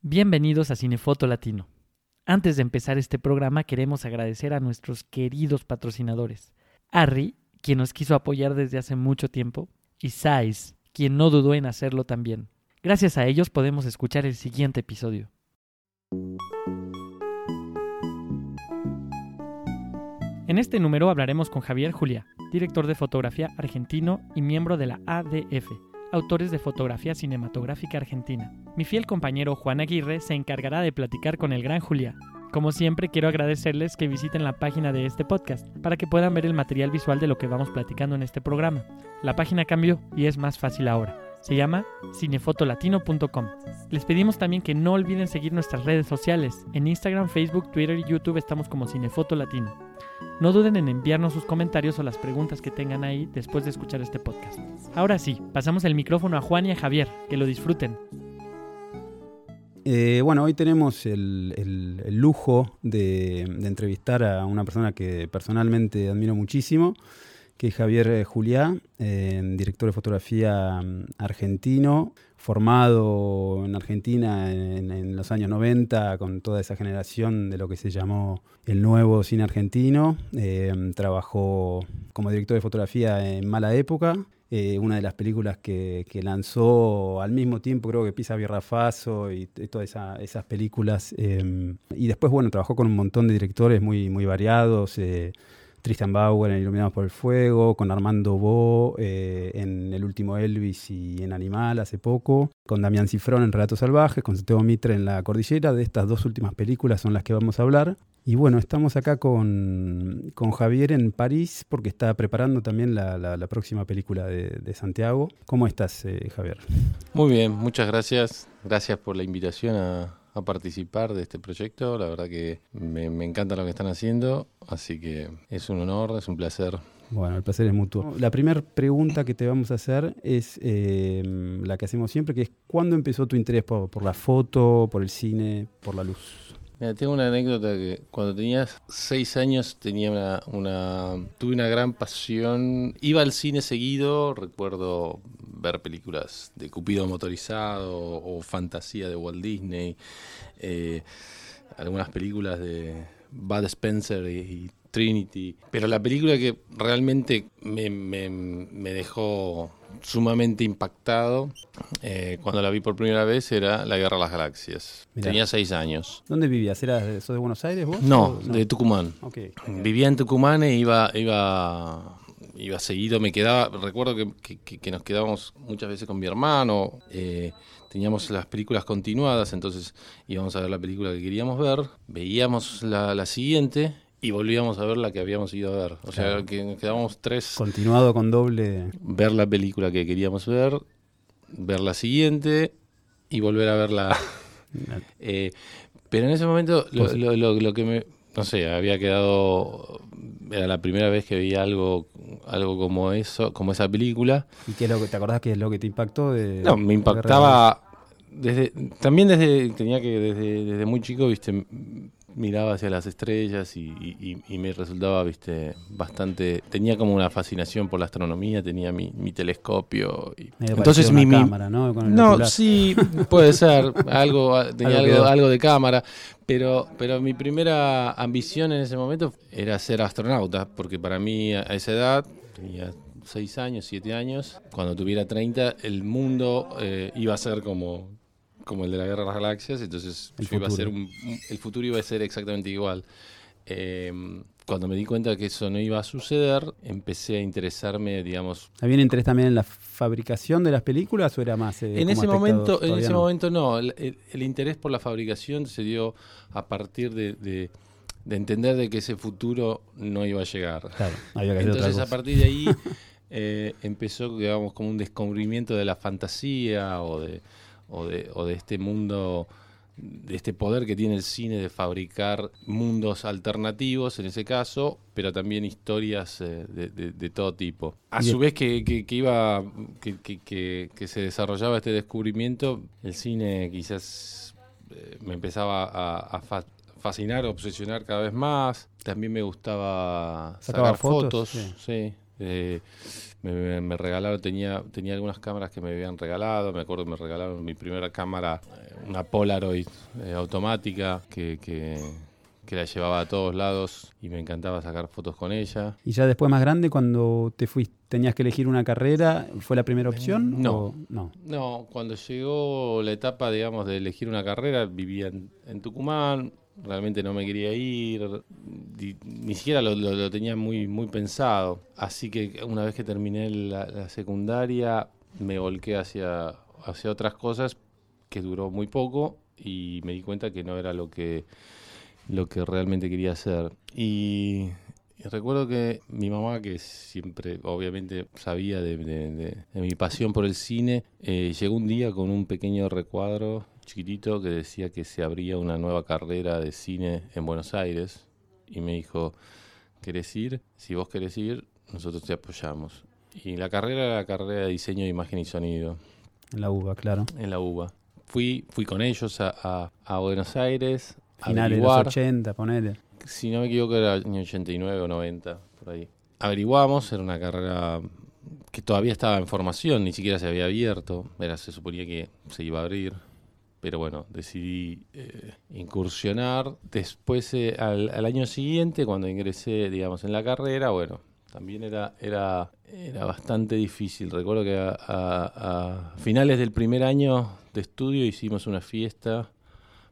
Bienvenidos a Cinefoto Latino. Antes de empezar este programa queremos agradecer a nuestros queridos patrocinadores. Harry, quien nos quiso apoyar desde hace mucho tiempo, y Sais, quien no dudó en hacerlo también. Gracias a ellos podemos escuchar el siguiente episodio. En este número hablaremos con Javier Juliá, director de fotografía argentino y miembro de la ADF, autores de fotografía cinematográfica argentina. Mi fiel compañero Juan Aguirre se encargará de platicar con el gran Juliá. Como siempre, quiero agradecerles que visiten la página de este podcast para que puedan ver el material visual de lo que vamos platicando en este programa. La página cambió y es más fácil ahora. Se llama cinefotolatino.com. Les pedimos también que no olviden seguir nuestras redes sociales. En Instagram, Facebook, Twitter y YouTube estamos como Cinefoto Latino. No duden en enviarnos sus comentarios o las preguntas que tengan ahí después de escuchar este podcast. Ahora sí, pasamos el micrófono a Juan y a Javier. Que lo disfruten. Eh, bueno, hoy tenemos el, lujo de entrevistar a una persona que personalmente admiro muchísimo, que es Javier eh, Juliá, eh, director de fotografía mm, argentino, formado en Argentina en, los años 90 con toda esa generación de lo que se llamó el nuevo cine argentino. Eh, trabajó como director de fotografía en Mala Época, una de las películas que, lanzó al mismo tiempo, creo que Pisa Bierrafaso y, t- todas esa- esas películas. eh, y después, bueno, trabajó con un montón de directores muy, muy variados. Tristan Bauer en Iluminados por el Fuego, con Armando Bo eh, en El último Elvis y en Animal hace poco, con Damián Cifrón en Relatos Salvajes, con Santiago Mitre en La Cordillera. De estas dos últimas películas son las que vamos a hablar. Y bueno, estamos acá con, con Javier en París porque está preparando también la, la- próxima película de, de Santiago. ¿Cómo estás, eh, Javier? Muy bien, muchas gracias. Gracias por la invitación a, a participar de este proyecto. La verdad que me, me encanta lo que están haciendo, así que es un honor, es un placer. Bueno, el placer es mutuo. La primera pregunta que te vamos a hacer es eh, la que hacemos siempre, que es ¿cuándo empezó tu interés por, por la foto, por el cine, por la luz? Mira, tengo una anécdota que cuando tenía seis años tenía una, una tuve una gran pasión. Iba al cine seguido, recuerdo ver películas de Cupido motorizado o fantasía de Walt Disney, eh, algunas películas de Bud Spencer y, y Trinity. Pero la película que realmente me, me- me dejó sumamente impactado eh, cuando la vi por primera vez era La Guerra de las Galaxias. Mirá. Tenía seis años. ¿Dónde vivías? ¿Eras de, sos de Buenos Aires vos? No, ¿O de Tucumán. Ok. Vivía en Tucumán e iba, iba, iba seguido, me quedaba, recuerdo que, que- nos quedábamos muchas veces con mi hermano, eh, teníamos las películas continuadas, entonces íbamos a ver la película que queríamos ver, veíamos la, la siguiente y volvíamos a ver la que habíamos ido a ver. O sea, que nos quedábamos tres, Continuado con doble... ver la película que queríamos ver, ver la siguiente y volver a ver la, eh, pero en ese momento lo, Pues- lo- lo- lo que me, no sé, había quedado, era la primera vez que veía algo, algo como eso, como esa película. ¿Y qué es lo que te acordás que es lo que te impactó? De, No, me impactaba desde, también desde, tenía que desde, desde muy chico, viste, miraba hacia las estrellas y, y- y me resultaba, viste, bastante, tenía como una fascinación por la astronomía, tenía mi, mi telescopio. Y, entonces mi, cámara, ¿no? Con el no, sí, puede ser. Algo, tenía Algo algo de cámara. Pero, pero mi primera ambición en ese momento era ser astronauta, porque para mí a esa edad, tenía 6 años, 7 años, cuando tuviera 30, el mundo eh, iba a ser como, como el de la Guerra de las Galaxias, entonces El yo iba a futuro. ser un- un- el futuro iba a ser exactamente igual. Eh, cuando me di cuenta que eso no iba a suceder, empecé a interesarme, digamos, ¿Había un interés también en la fabricación de las películas o era más eh, en ese momento en ese no. momento no. El, el- el interés por la fabricación se dio a partir de, de- de entender de que ese futuro no iba a llegar. Claro, había que hacer otra entonces a partir de ahí eh, empezó digamos como un descubrimiento de la fantasía o de o de, o de este mundo este poder que tiene el cine de fabricar mundos alternativos en ese caso, pero también historias eh, de, de- de todo tipo. A su de- vez que, que- que iba que, que- que- que se desarrollaba este descubrimiento, el cine quizás eh, me empezaba a, a fa- fascinar, obsesionar cada vez más. También me gustaba ¿Sacaba sacar fotos? fotos, Sí. sí. Eh, me, me, regalaron, tenía, tenía algunas cámaras que me habían regalado, me acuerdo que me regalaron mi primera cámara, eh, una Polaroid eh, automática que, que, que la llevaba a todos lados y me encantaba sacar fotos con ella. ¿Y ya después más grande, cuando te fuiste, tenías que elegir una carrera, fue la primera opción? No. o no. No, cuando llegó la etapa, digamos, de elegir una carrera, vivía en, en Tucumán, realmente no me quería ir, ni, ni siquiera lo, lo- lo tenía muy, muy pensado. Así que una vez que terminé la, la secundaria, me volqué hacia, hacia otras cosas que duró muy poco y me di cuenta que no era lo que, lo que realmente quería hacer. Y, recuerdo que mi mamá, que siempre obviamente sabía de, de- de- de mi pasión por el cine, eh, llegó un día con un pequeño recuadro chiquitito que decía que se abría una nueva carrera de cine en Buenos Aires y me dijo, ¿querés ir? Si vos querés ir, nosotros te apoyamos. Y la carrera era la carrera de diseño de imagen y sonido En la UBA, claro. en la UBA. Fui, fui con ellos a, a- a Buenos Aires. Finales de los averiguar. 80, ponele. Si no me equivoco, era año 89 o 90, por ahí. Averiguamos, era una carrera que todavía estaba en formación, ni siquiera se había abierto. Era, se suponía que se iba a abrir. Pero bueno, decidí eh, incursionar. Después, eh, al, al año siguiente, cuando ingresé, digamos, en la carrera, bueno, también era, era, era bastante difícil. Recuerdo que a, a- a finales del primer año de estudio hicimos una fiesta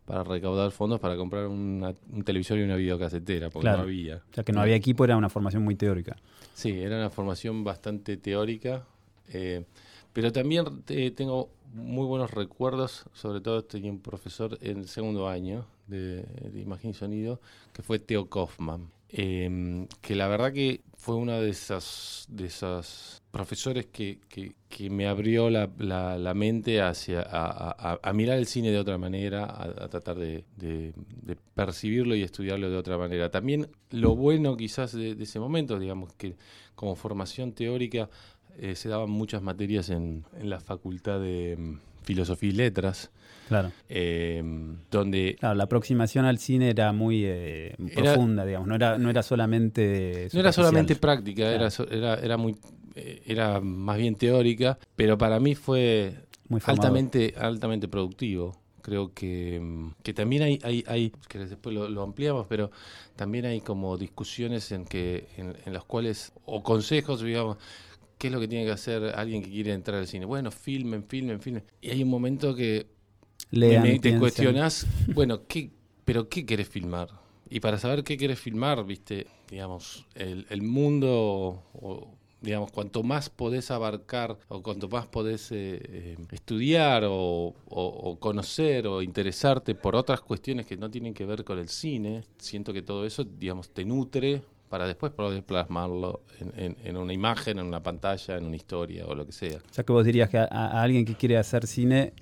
para recaudar fondos para comprar una, un televisor y una videocasetera, porque Claro. no había. O sea, que no había equipo, era una formación muy teórica. Sí, era una formación bastante teórica, eh, pero también eh, tengo muy buenos recuerdos, sobre todo tenía un profesor en el segundo año de, de imagen y sonido, que fue Theo Kaufman, eh, que la verdad que fue uno de esas, de esos profesores que, que- me abrió la, la- mente hacia a, mirar el cine de otra manera, a, tratar de percibirlo y estudiarlo de otra manera. También lo bueno quizás de, de ese momento, digamos que como formación teórica eh, se daban muchas materias en, en la facultad de mm, filosofía y letras, Claro. eh, donde Claro, la aproximación al cine era muy eh, Era- profunda, digamos. No era, no era solamente. No era solamente práctica, Claro. era, era, era muy era más bien teórica, pero para mí fue Muy altamente, altamente productivo. Creo que, mm, que también hay, hay, hay que después lo, lo ampliamos, pero también hay como discusiones en que, en, en las cuales, o consejos, digamos, qué es lo que tiene que hacer alguien que quiere entrar al cine. Bueno, filmen, filmen, filmen. Y hay un momento que Lean, me- te cuestionas, bueno, ¿qué, pero qué querés filmar? Y para saber qué querés filmar, viste, digamos, el, el mundo, o, digamos, cuanto más podés abarcar o cuanto más podés eh, eh, estudiar o, o- o conocer o interesarte por otras cuestiones que no tienen que ver con el cine, siento que todo eso, digamos, te nutre para después poder plasmarlo en, en- en una imagen, en una pantalla, en una historia o lo que sea. O sea, que vos dirías que a, a alguien que quiere hacer cine,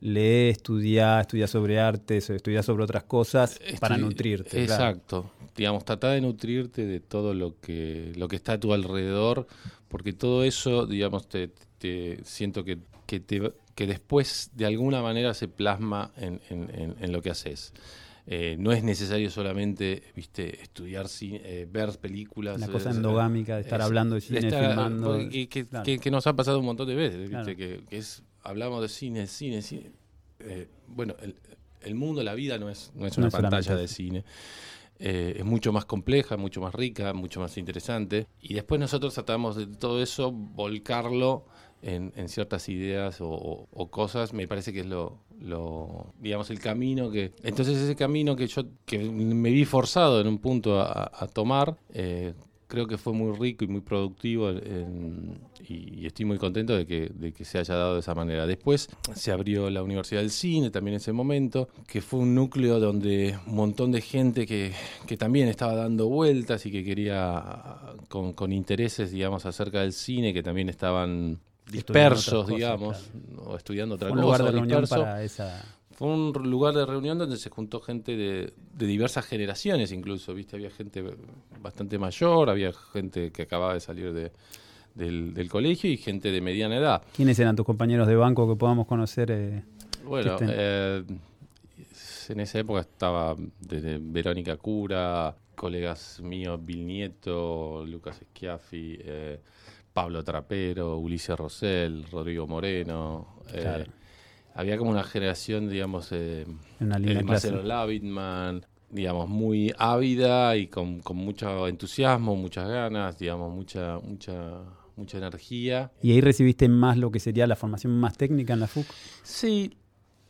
lee, estudia, estudia sobre artes, estudia sobre otras cosas para nutrirte. claro. Exacto. Digamos, trata de nutrirte de todo lo que, lo que está a tu alrededor, porque todo eso, digamos, te, te- siento que, que, te- que después de alguna manera se plasma en lo que haces. Eh, no es necesario solamente, viste, estudiar, ci- eh, ver películas. La cosa eh, endogámica de estar es- hablando de cine, estar- filmando. que, claro. que- que nos ha pasado un montón de veces, ¿viste? Claro. Que, que es, hablamos de cine, cine, cine. Eh, bueno, el, el mundo, la vida no es, no es No una pantalla de cine. Eh, es mucho más compleja, mucho más rica, mucho más interesante. Y después nosotros tratamos de todo eso, volcarlo en, ciertas ideas o, cosas. Me parece que es lo, digamos, el camino que... Entonces ese camino que yo que me vi forzado en un punto a, tomar, eh, creo que fue muy rico y muy productivo y, estoy muy contento de que, de que se haya dado de esa manera. Después se abrió la Universidad del Cine también en ese momento, que fue un núcleo donde un montón de gente que, que también estaba dando vueltas y que quería con, con intereses, digamos, acerca del cine, que también estaban dispersos, cosas, digamos, o estudiando otra un cosa. lugar de reunión para esa. Fue un lugar de reunión donde se juntó gente de, de diversas generaciones, incluso, ¿viste? Había gente bastante mayor, había gente que acababa de salir de, del, del colegio y gente de mediana edad. ¿Quiénes eran tus compañeros de banco que podamos conocer? eh? Bueno, eh, en esa época estaba desde Verónica Cura, colegas míos, Bill Nieto, Lucas Schiaffi, eh, Pablo Trapero, Ulises Rosell, Rodrigo Moreno. eh, Claro. había como una generación, digamos, eh, Una clase. Marcelo Lavitman, digamos, muy ávida y con, con mucho entusiasmo, muchas ganas, digamos, mucha, mucha, mucha energía. ¿Y ahí recibiste más lo que sería la formación más técnica en la FUC? Sí,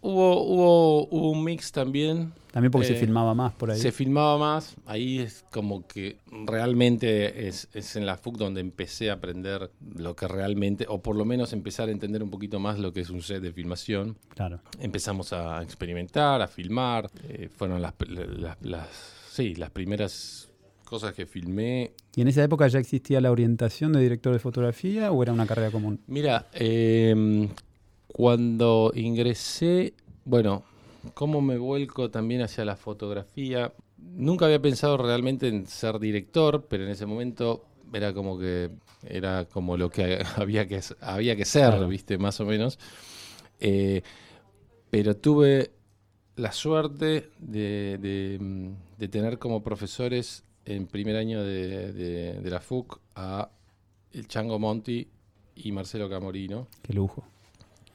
hubo, hubo, hubo un mix también. También porque Eh, se filmaba más por ahí. Se filmaba más, ahí es como que realmente es, es en la FUC donde empecé a aprender lo que realmente, o por lo menos empezar a entender un poquito más lo que es un set de filmación. Claro. Empezamos a experimentar, a filmar, eh, fueron las, las, las- sí, las primeras cosas que filmé. ¿Y en esa época ya existía la orientación de director de fotografía o era una carrera común? Mira, eh, cuando ingresé, bueno, cómo me vuelco también hacia la fotografía. Nunca había pensado realmente en ser director, pero en ese momento era como que era como lo que había que había que ser, viste, más o menos. Eh, pero tuve la suerte de, de, de tener como profesores en primer año de, de- de la FUC a el Chango Monti y Marcelo Camorino, Qué lujo.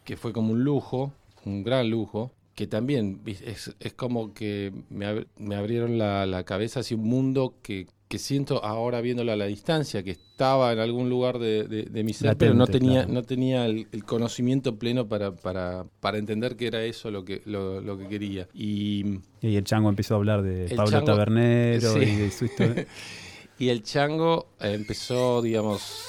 Que fue como un lujo, un gran lujo, que también es, es como que me, ab- me abrieron la, la cabeza hacia un mundo que, que siento ahora viéndolo a la distancia, que estaba en algún lugar de, de- de mi ser, pero no tenía, claro. no tenía el, el conocimiento pleno para, para, para entender que era eso lo que, lo, lo que quería. Y, Y el chango empezó a hablar de Pablo chango- Tabernero sí. y de su historia. y el chango eh, empezó, digamos,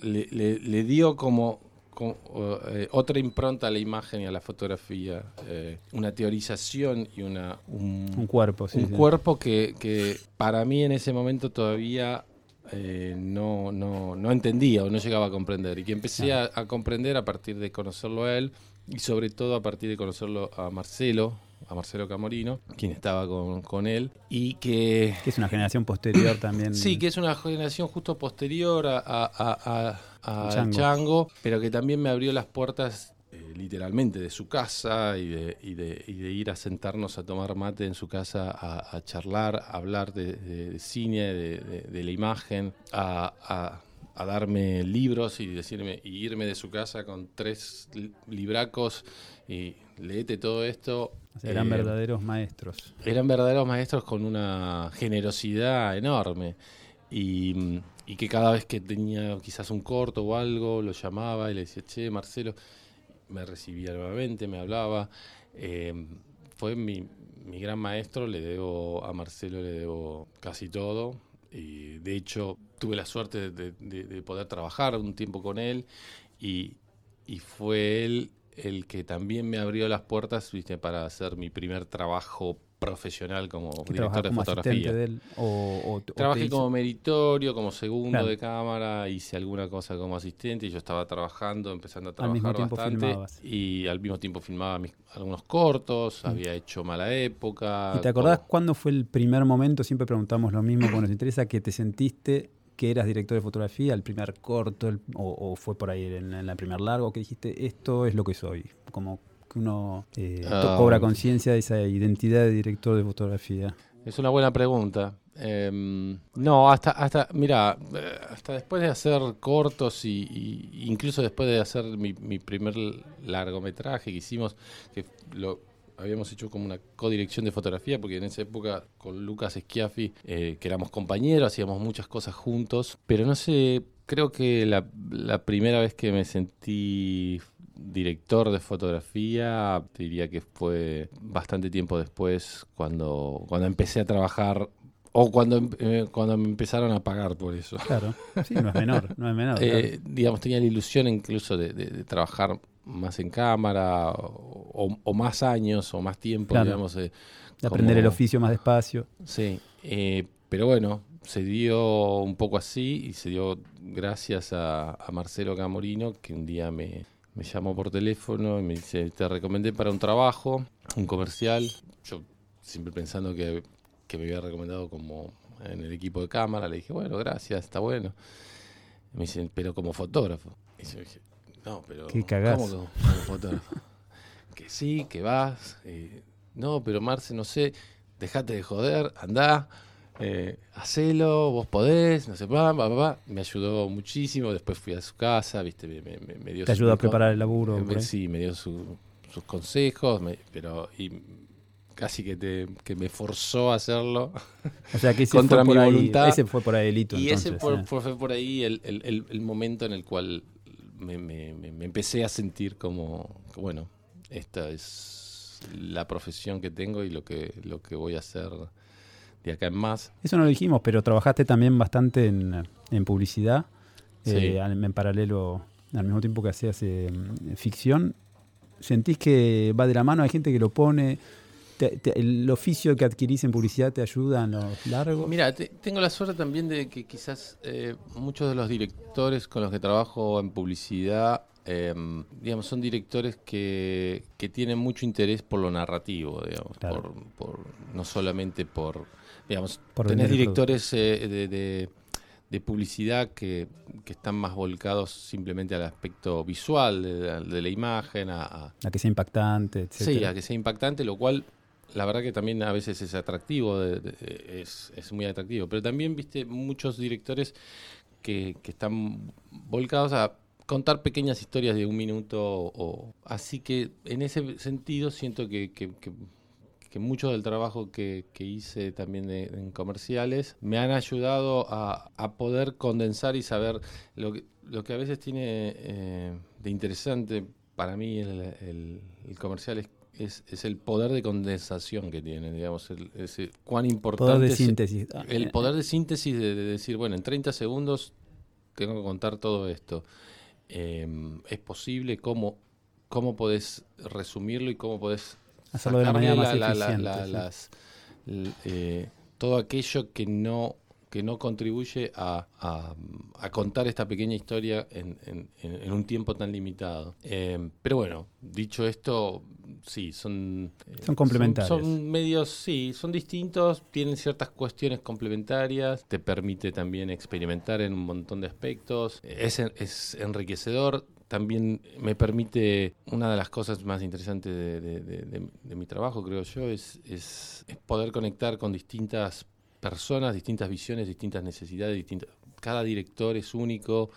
le, le- le dio como, eh, otra impronta a la imagen y a la fotografía, eh, una teorización y una, un, un cuerpo, sí. un sí. cuerpo que, que para mí en ese momento todavía eh, no, no, no entendía o no llegaba a comprender. Y que empecé a, a comprender a partir de conocerlo a él y sobre todo a partir de conocerlo a Marcelo, a Marcelo Camorino, quien estaba con, con él, y que Que es una generación posterior también. Sí, que es una generación justo posterior a, a- a- a- Chango. Chango. pero que también me abrió las puertas eh, literalmente de su casa y de, y de- y de ir a sentarnos a tomar mate en su casa, a, charlar, a hablar de, de- cine, de, la imagen, a, a- darme libros y decirme y irme de su casa con tres li- libracos y leete todo esto. O sea, eran Eh, verdaderos maestros. eran verdaderos maestros con una generosidad enorme y, y que cada vez que tenía quizás un corto o algo lo llamaba y le decía, che, Marcelo, me recibía nuevamente, me hablaba. Eh, fue mi, mi gran maestro, le debo a Marcelo, le debo casi todo. Y de hecho tuve la suerte de, de- de poder trabajar un tiempo con él y, y fue él el que también me abrió las puertas viste para hacer mi primer trabajo profesional como director de como fotografía. de él. O, Trabajé como meritorio, como segundo Claro. de cámara, hice alguna cosa como asistente y yo estaba trabajando, empezando a trabajar bastante filmabas. y al mismo tiempo filmaba mis- algunos cortos, había hecho Mala Época. ¿Y te acordás como- cuándo fue el primer momento? Siempre preguntamos lo mismo, porque nos interesa que te sentiste que eras director de fotografía, el primer corto, el- o, o fue por ahí en, en el primer largo, que dijiste, esto es lo que soy. Como que uno eh, Ah. cobra conciencia de esa identidad de director de fotografía. Es una buena pregunta. Em, no, hasta, hasta, mira, eh, hasta después de hacer cortos y, y incluso después de hacer mi, mi primer largometraje que hicimos, que lo habíamos hecho como una codirección de fotografía, porque en esa época con Lucas Schiaffi, eh, que éramos compañeros, hacíamos muchas cosas juntos, pero no sé, creo que la, la primera vez que me sentí director de fotografía, diría que fue bastante tiempo después cuando, cuando empecé a trabajar o cuando, em- eh, cuando me empezaron a pagar por eso. Claro, sí, no es menor, no es menor. Eh, digamos, tenía la ilusión incluso de, de- de trabajar más en cámara o, o más años o más tiempo, Claro. digamos. eh, de aprender como- el oficio más despacio. Sí, eh, pero bueno, se dio un poco así y se dio gracias a, a Marcelo Camorino, que un día me, me llamó por teléfono y me dice, te recomendé para un trabajo, un comercial. Yo siempre pensando que, que me había recomendado como en el equipo de cámara, le dije, bueno, gracias, está bueno. Me dicen, pero como fotógrafo. Y yo dije, no, pero Qué. ¿cómo como, como fotógrafo? que sí, que vas. eh, no, pero Marce, no sé, dejate de joder, andá. eh, hacelo, vos podés, no sé, va, va, va, Me ayudó muchísimo. Después fui a su casa, ¿viste? Me, me, dio ¿Te ayudó a preparar el laburo? sí, me dio sus consejos, pero y casi que, te, que me forzó a hacerlo. O sea, que ese contra fue mi voluntad. Ese fue por ahí el hito. Y ese fue, por ahí el, el, el, momento en el cual me, me, me, empecé a sentir como, bueno, esta es la profesión que tengo y lo que, lo que voy a hacer de acá en más. Eso no lo dijimos, pero trabajaste también bastante en, en publicidad, eh, en paralelo, al mismo tiempo que hacías eh, ficción. ¿Sentís que va de la mano? Hay gente que lo pone el oficio que adquirís en publicidad te ayuda en los largos? Mira, tengo la suerte también de que quizás eh, muchos de los directores con los que trabajo en publicidad, em, digamos, son directores que, que, tienen mucho interés por lo narrativo, digamos, por, no solamente por, digamos, tenés directores eh, de, de, publicidad que, que, están más volcados simplemente al aspecto visual de, la imagen, a, a, que sea impactante, etc. Sí, a que sea impactante, lo cual la verdad que también a veces es atractivo, es, es, muy atractivo. Pero también, viste, muchos directores que, que, están volcados a contar pequeñas historias de un minuto. O, así que en ese sentido siento que, que, que mucho del trabajo que, hice también en comerciales me han ayudado a, a, poder condensar y saber lo que, lo que a veces tiene eh, de interesante para mí el, el, el comercial es es, es, el poder de condensación que tiene, digamos, el, ese, cuán importante poder de síntesis. el poder de síntesis de, decir, bueno, en 30 segundos tengo que contar todo esto. Em, ¿Es posible? ¿Cómo, ¿Cómo podés resumirlo y cómo podés hacerlo de la manera más eficiente? Eh, todo aquello que no que no contribuye a, contar esta pequeña historia en, un tiempo tan limitado. Em, pero bueno, dicho esto, sí, son... Eh, son complementarios. Son, medios, sí, son distintos, tienen ciertas cuestiones complementarias, te permite también experimentar en un montón de aspectos, es, es enriquecedor, también me permite, una de las cosas más interesantes de, mi trabajo, creo yo, es, es, poder conectar con distintas personas, distintas visiones, distintas necesidades, distintas, cada director es único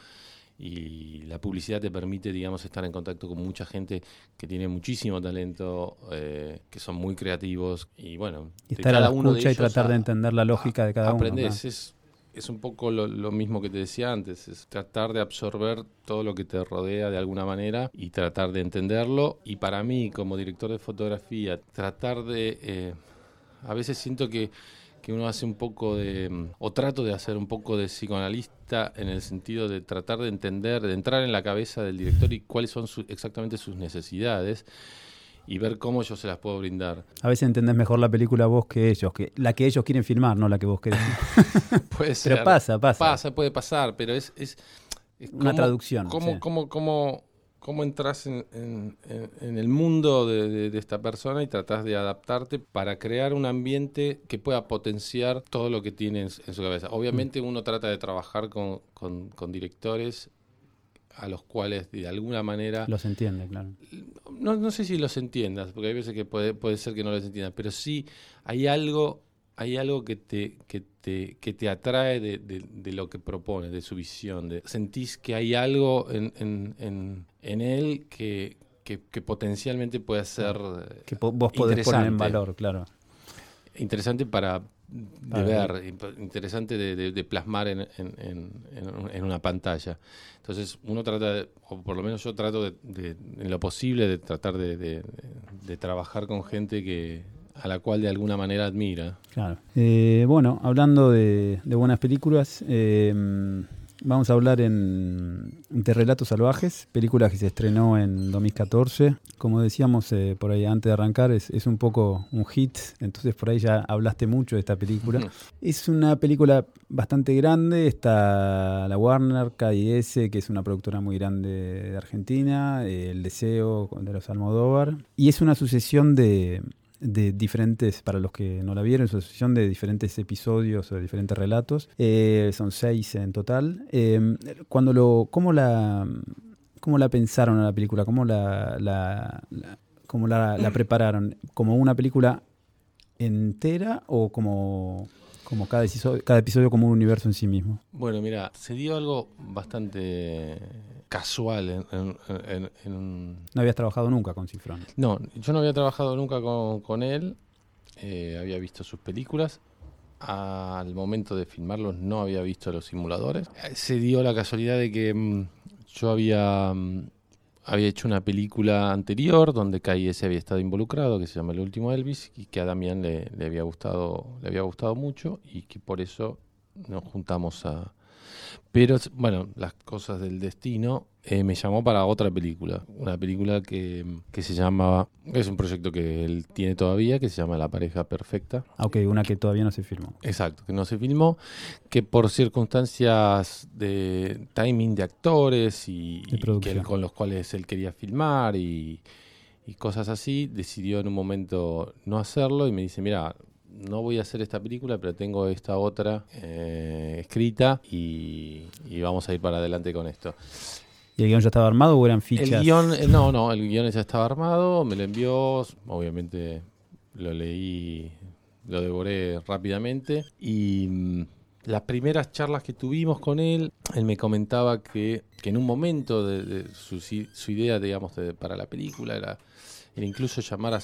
y la publicidad te permite, digamos, estar en contacto con mucha gente que tiene muchísimo talento, eh, que son muy creativos y bueno, estar cada a la uno de y tratar de entender la lógica de cada uno. Es, es un poco lo, lo, mismo que te decía antes, es tratar de absorber todo lo que te rodea de alguna manera y tratar de entenderlo. Y para mí, como director de fotografía, tratar de... Eh, a veces siento que que uno hace un poco de, o trato de hacer un poco de psicoanalista en el sentido de tratar de entender, de entrar en la cabeza del director y cuáles son exactamente sus necesidades y ver cómo yo se las puedo brindar. A veces entendés mejor la película vos que ellos, que la que ellos quieren filmar, no la que vos querés. puede ser. Pero pasa, pasa. Pasa, puede pasar, pero es... es, Una traducción. Cómo, cómo, cómo, cómo entras en, el mundo de, esta persona y tratás de adaptarte para crear un ambiente que pueda potenciar todo lo que tiene en, su cabeza. Obviamente mm. uno trata de trabajar con, directores a los cuales de alguna manera... Los entiende, claro. No, no sé si los entiendas, porque hay veces que puede, puede ser que no los entiendas, pero sí hay algo hay algo que te, que te, que te atrae de, de, lo que propone, de su visión. De, sentís que hay algo en, en, en, él que, que, potencialmente puede ser. Que vos podés poner en valor, claro. Interesante para, de ver, interesante de, de plasmar en, en, en, una pantalla. Entonces uno trata, o por lo menos yo trato de, en lo posible de tratar de, trabajar con gente que a la cual de alguna manera admira. Claro. Eh, bueno, hablando de, buenas películas, eh, vamos a hablar en, de Relatos Salvajes, película que se estrenó en 2014. Como decíamos eh, por ahí antes de arrancar, es, un poco un hit, entonces por ahí ya hablaste mucho de esta película. es una película bastante grande, está la Warner, KIS, que es una productora muy grande de Argentina, El Deseo de los Almodóvar, y es una sucesión de de diferentes, para los que no la vieron, es una sucesión de diferentes episodios o de diferentes relatos. Eh, son seis en total. Eh, cuando lo, ¿cómo la, cómo la pensaron a la película? ¿Cómo la, la, cómo la, prepararon? ¿Como una película entera o como, Como cada episodio, cada episodio como un universo en sí mismo. Bueno, mira, se dio algo bastante casual en, No habías trabajado nunca con Cifrón. No, yo no había trabajado nunca con, él, eh, había visto sus películas. Al momento de filmarlos no había visto los simuladores. Eh, se dio la casualidad de que mm, yo había... Mm, había hecho una película anterior donde se había estado involucrado, que se llama El último Elvis, y que a Damián le, le, había gustado, le había gustado mucho, y que por eso nos juntamos a, pero bueno, las cosas del destino eh, me llamó para otra película. Una película que, se llama. Es un proyecto que él tiene todavía, que se llama La pareja perfecta. Ah, ok, una que todavía no se filmó. Exacto, que no se filmó. Que por circunstancias de timing de actores y, con los cuales él quería filmar y, y cosas así, decidió en un momento no hacerlo y me dice: Mira, no voy a hacer esta película, pero tengo esta otra eh, escrita y, vamos a ir para adelante con esto. ¿Y el guion ya estaba armado o eran fichas? El guion, eh, no, no, el guion ya estaba armado, me lo envió, obviamente lo leí, lo devoré rápidamente y mm, las primeras charlas que tuvimos con él, él me comentaba que, en un momento de, su, su, idea, digamos, para la película era, era incluso llamar a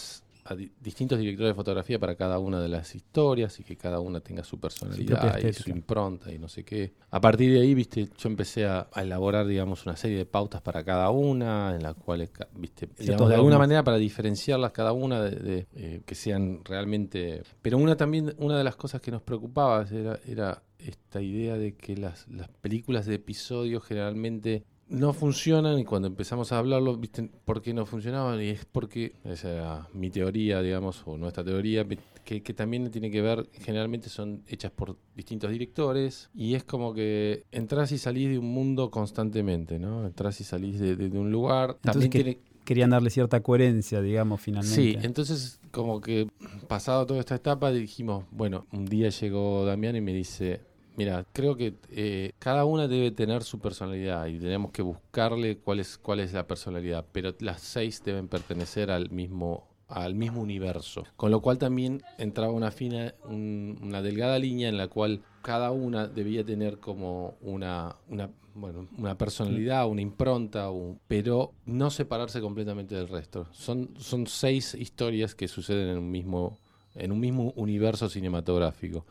a distintos directores de fotografía para cada una de las historias y que cada una tenga su personalidad y su impronta y no sé qué. A partir de ahí, viste, yo empecé a, elaborar, digamos, una serie de pautas para cada una, en las cuales, viste, de alguna manera para diferenciarlas cada una de, eh, que sean realmente. Pero una también, una de las cosas que nos preocupaba era, era esta idea de que las, las películas de episodios generalmente no funcionan y cuando empezamos a hablarlo, ¿viste por qué no funcionaban? Y es porque, esa era mi teoría, digamos, o nuestra teoría, que, también tiene que ver, generalmente son hechas por distintos directores y es como que entras y salís de un mundo constantemente, ¿no? Entras y salís de, un lugar. también querían darle cierta coherencia, digamos, finalmente. Sí, entonces como que pasado toda esta etapa dijimos, bueno, un día llegó Damián y me dice, Mira, creo que eh, cada una debe tener su personalidad y tenemos que buscarle cuál es, cuál es la personalidad, pero las seis deben pertenecer al mismo al mismo universo, con lo cual también entraba una fina, una delgada línea en la cual cada una debía tener como una, una, bueno, una personalidad, una impronta, pero no separarse completamente del resto. Son, son seis historias que suceden en un mismo, en un mismo universo cinematográfico.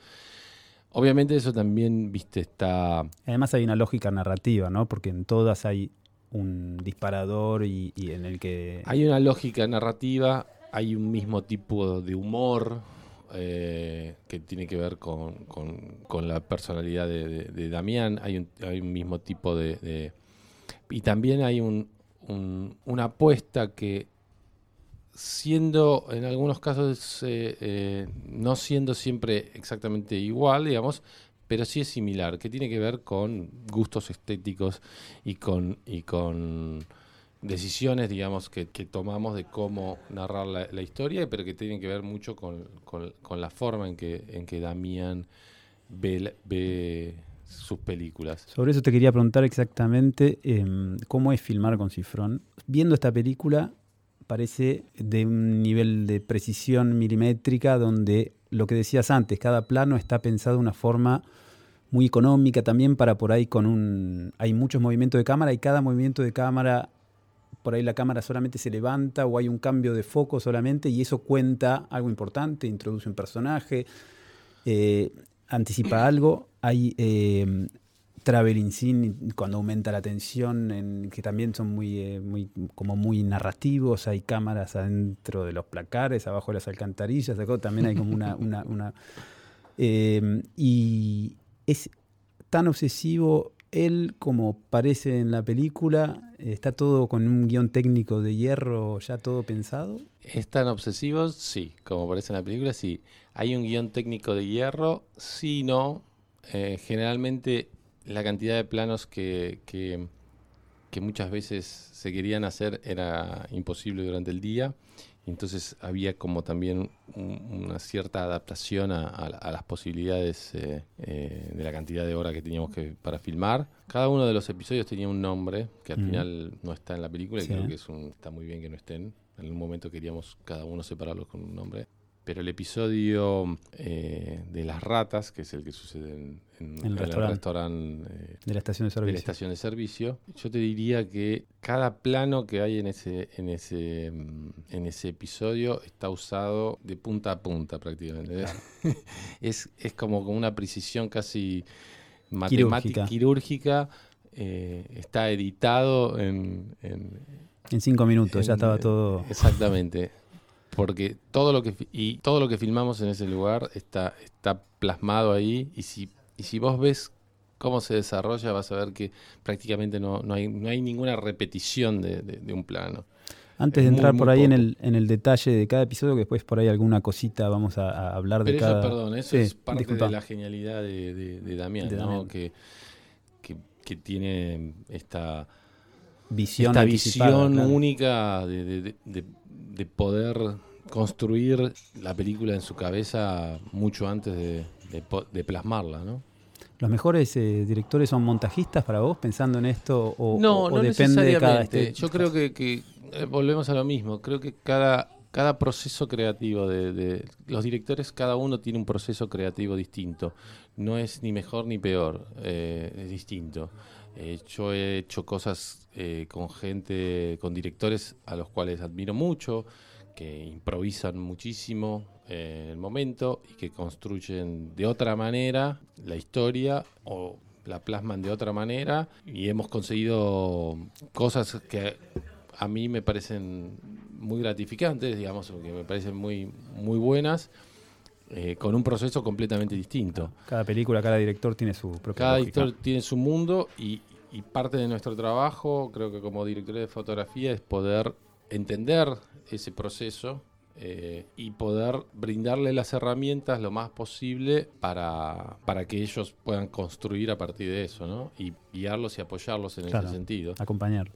Obviamente eso también, viste, está... Además hay una lógica narrativa, ¿no? Porque en todas hay un disparador y, en el que... Hay una lógica narrativa, hay un mismo tipo de humor eh, que tiene que ver con, la personalidad de, Damián, hay un, hay un mismo tipo de... y también hay un, una apuesta que siendo en algunos casos eh, eh, no siendo siempre exactamente igual, digamos, pero sí es similar, que tiene que ver con gustos estéticos y con, y con decisiones, digamos, que, tomamos de cómo narrar la, historia, pero que tienen que ver mucho con, la forma en que, en que Damián ve, ve sus películas. Sobre eso te quería preguntar exactamente em, cómo es filmar con Cifrón. Viendo esta película, parece de un nivel de precisión milimétrica donde lo que decías antes, cada plano está pensado de una forma muy económica también para por ahí con un... Hay muchos movimientos de cámara y cada movimiento de cámara, por ahí la cámara solamente se levanta o hay un cambio de foco solamente y eso cuenta algo importante, introduce un personaje, eh, anticipa algo. Hay eh, traveling scene cuando aumenta la tensión, en, que también son muy, eh, muy, como muy narrativos, hay cámaras adentro de los placares, abajo de las alcantarillas, también hay como una... una, eh, y es tan obsesivo él como parece en la película, está todo con un guion técnico de hierro ya todo pensado. ¿Es tan obsesivo? Sí, como parece en la película, sí. Hay un guion técnico de hierro, sí, no. Eh, generalmente la cantidad de planos que, que, muchas veces se querían hacer era imposible durante el día. Entonces había como también una cierta adaptación a, las posibilidades eh, eh, de la cantidad de horas que teníamos que para filmar. Cada uno de los episodios tenía un nombre que al final no está en la película y creo que es un, está muy bien que no estén. En un momento queríamos cada uno separarlos con un nombre. Pero el episodio eh, de las ratas, que es el que sucede en, en- el restaurante. eh, De la estación de de la servicio. estación de servicio, yo te diría que cada plano que hay en ese, en ese, mm, en ese episodio está usado de punta a punta prácticamente. es, es como con una precisión casi matemática, Quirúrgica. quirúrgica. eh, está editado en, en- En cinco minutos ya estaba todo. Exactamente. Porque todo lo que y todo lo que filmamos en ese lugar está, está plasmado ahí. Y si, y si vos ves cómo se desarrolla, vas a ver que prácticamente no, no, hay, no hay ninguna repetición de, de- de un plano. Antes de entrar muy por ahí en el, en el detalle de cada episodio, que después por ahí alguna cosita vamos a, a hablar de Pero cada. eso, perdón, eso Sí, es parte disculpa. de la genialidad de, de- de Damián, De ¿no? Damián. Que, que, que tiene esta, visión esta visión claro. única de, de- de- de- de poder construir la película en su cabeza mucho antes de, de po- de plasmarla, ¿no? ¿Los mejores eh, directores son montajistas para vos, pensando en esto? O, no, o- o no depende de cada este- Yo creo que, que, eh, volvemos a lo mismo. Creo que cada, cada proceso creativo de, de- los directores, cada uno tiene un proceso creativo distinto. No es ni mejor ni peor, eh, es distinto. Eh, yo he hecho cosas eh, con gente, con directores a los cuales admiro mucho, que improvisan muchísimo eh, en el momento y que construyen de otra manera la historia o la plasman de otra manera. Y hemos conseguido cosas que a mí me parecen muy gratificantes, digamos, que me parecen muy, muy buenas, eh, con un proceso completamente distinto. Cada película, cada director tiene su propia Cada lógica. director tiene su mundo y, y parte de nuestro trabajo, creo que como directores de fotografía, es poder entender ese proceso eh, y poder brindarle las herramientas lo más posible para, para que ellos puedan construir a partir de eso, ¿no? Y guiarlos y apoyarlos en Claro. ese sentido. acompañar.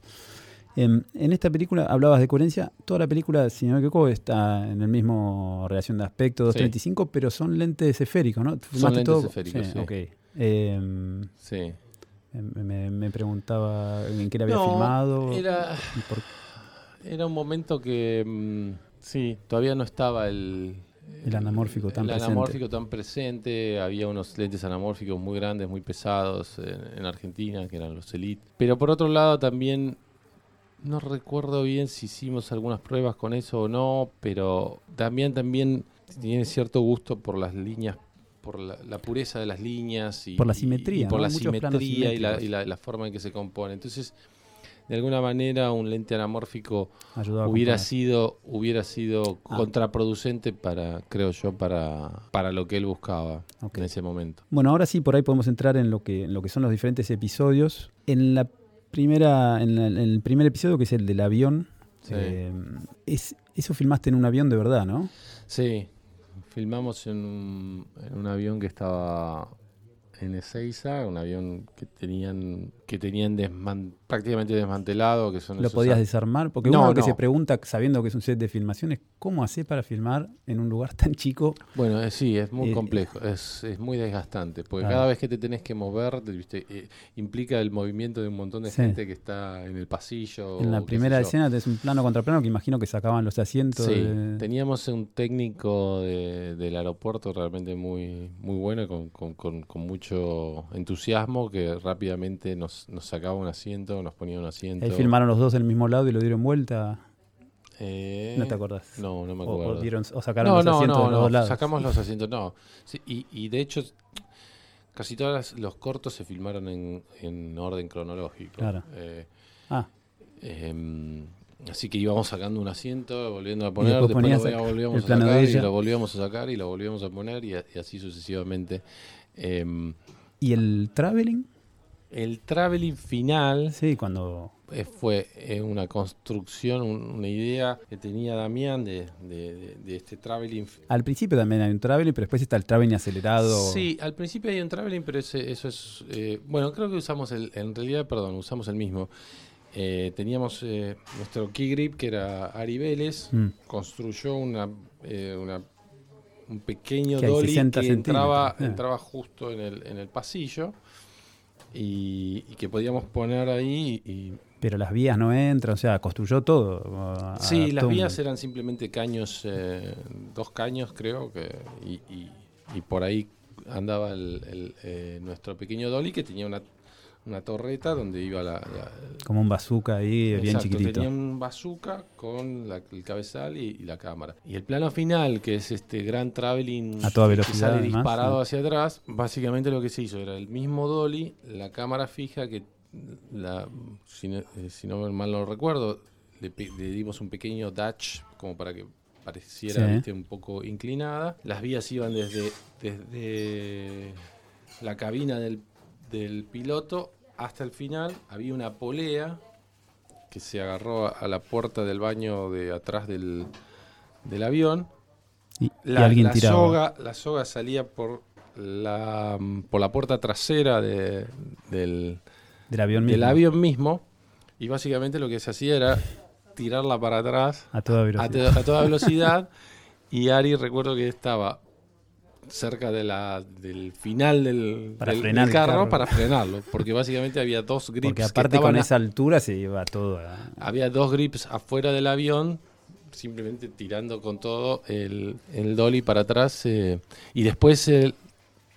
Em, en esta película hablabas de coherencia. Toda la película, si no me equivoco, está en el mismo relación de aspecto, 235, pero son lentes esféricos, ¿no? ¿Filmaste lentes todo? esféricos, sí. ok. Em, Sí. me, me preguntaba en qué la había No, filmado. Era, un momento que, mm, sí, todavía no estaba el... El anamórfico tan el presente. anamórfico tan presente, había unos lentes anamórficos muy grandes, muy pesados en, en Argentina, que eran los Elite. Pero por otro lado también, no recuerdo bien si hicimos algunas pruebas con eso o no, pero también, también tiene cierto gusto por las líneas, por la, la pureza de las líneas y Por la simetría, y por ¿no? la Muchos simetría y, la, simétricos. y la- la forma en que se compone. Entonces, de alguna manera, un lente anamórfico hubiera sido hubiera sido Ah. contraproducente para creo yo para para lo que él buscaba en ese momento Bueno, ahora sí, por ahí podemos entrar en lo que, en lo que son los diferentes episodios. En la primera, en, la- en el primer episodio, que es el del avión, Sí. eh, es, eso filmaste en un avión de verdad, ¿no? sí filmamos en un, en un avión que estaba en Ezeiza un avión que tenían que tenían desman- prácticamente desmantelado que son ¿Lo esos podías desarmar? Porque No, uno lo que no. se pregunta, sabiendo que es un set de filmación, es cómo hacer para filmar en un lugar tan chico. Bueno, eh, sí, es muy Eh, complejo, es, es muy desgastante, porque Claro. cada vez que te tenés que mover, te- viste, eh, implica el movimiento de un montón de Sí. gente que está en el pasillo. en o la primera escena tenés un plano contra plano que imagino que sacaban los asientos. Sí, de- teníamos un técnico de- del aeropuerto realmente muy, muy bueno, con, con- con- con mucho entusiasmo, que rápidamente nos, nos sacaba un asiento, nos ponía un asiento. Ahí filmaron los dos del mismo lado y lo dieron vuelta. Eh, ¿No te acordás? No, no me acuerdo. o dieron, o sacaron no, los no, asientos no, de los no, dos lados. sacamos los asientos, no. Sí, y, y de hecho, casi todos los cortos se filmaron en, en orden cronológico. Claro. Eh, Ah, Em, así que íbamos sacando un asiento, volviendo a poner, después después, lo volvíamos a de sacar y lo volvíamos a sacar y lo volvíamos a poner y así sucesivamente. Em, ¿Y el traveling? el traveling final Sí, cuando... eh, fue eh, una construcción, un- una idea que tenía Damián de, de- de- de este traveling. Al principio también hay un traveling, pero después está el traveling acelerado. Sí, al principio hay un traveling, pero ese- eso es... eh, bueno, creo que usamos el... En realidad, perdón, usamos el mismo. Eh, teníamos eh, nuestro key grip, que era Ari Vélez, Mm. construyó una, eh, una- un pequeño dolly 60 que entraba, ah. entraba justo en el, en el pasillo y, y que podíamos poner ahí y Pero las vías no entran, o sea, construyó todo. a- Sí, las vías eran simplemente caños, eh, dos caños creo, que, y, y- y por ahí andaba el, el, eh, nuestro pequeño Dolly que tenía una, una torreta donde iba la... la- Como un bazooka ahí, bien chiquitito. tenía un bazooka con la- el cabezal y, y la cámara. Y el plano final, que es este gran traveling A toda que velocidad, sale además, disparado hacia atrás, básicamente lo que se hizo era el mismo dolly, la cámara fija que, la, si, no, eh, si no mal no recuerdo, le, le dimos un pequeño dash como para que pareciera Sí. ¿viste? un poco inclinada. Las vías iban desde, desde la cabina del, del piloto hasta el final. Había una polea que se agarró a, la puerta del baño de atrás del, del avión. Y, y La, alguien la tiraba. soga, la soga salía por la, por la puerta trasera de- del, del avión del mismo. avión mismo y básicamente lo que se hacía era tirarla para atrás A toda velocidad. a toda velocidad y Ari recuerdo que estaba cerca de la, del final del, Para del- frenar del el carro, carro. para frenarlo porque básicamente había dos grips Porque que aparte estaban con esa altura se iba todo. a- había dos grips afuera del avión, simplemente tirando con todo el, el dolly para atrás. eh, y después, el-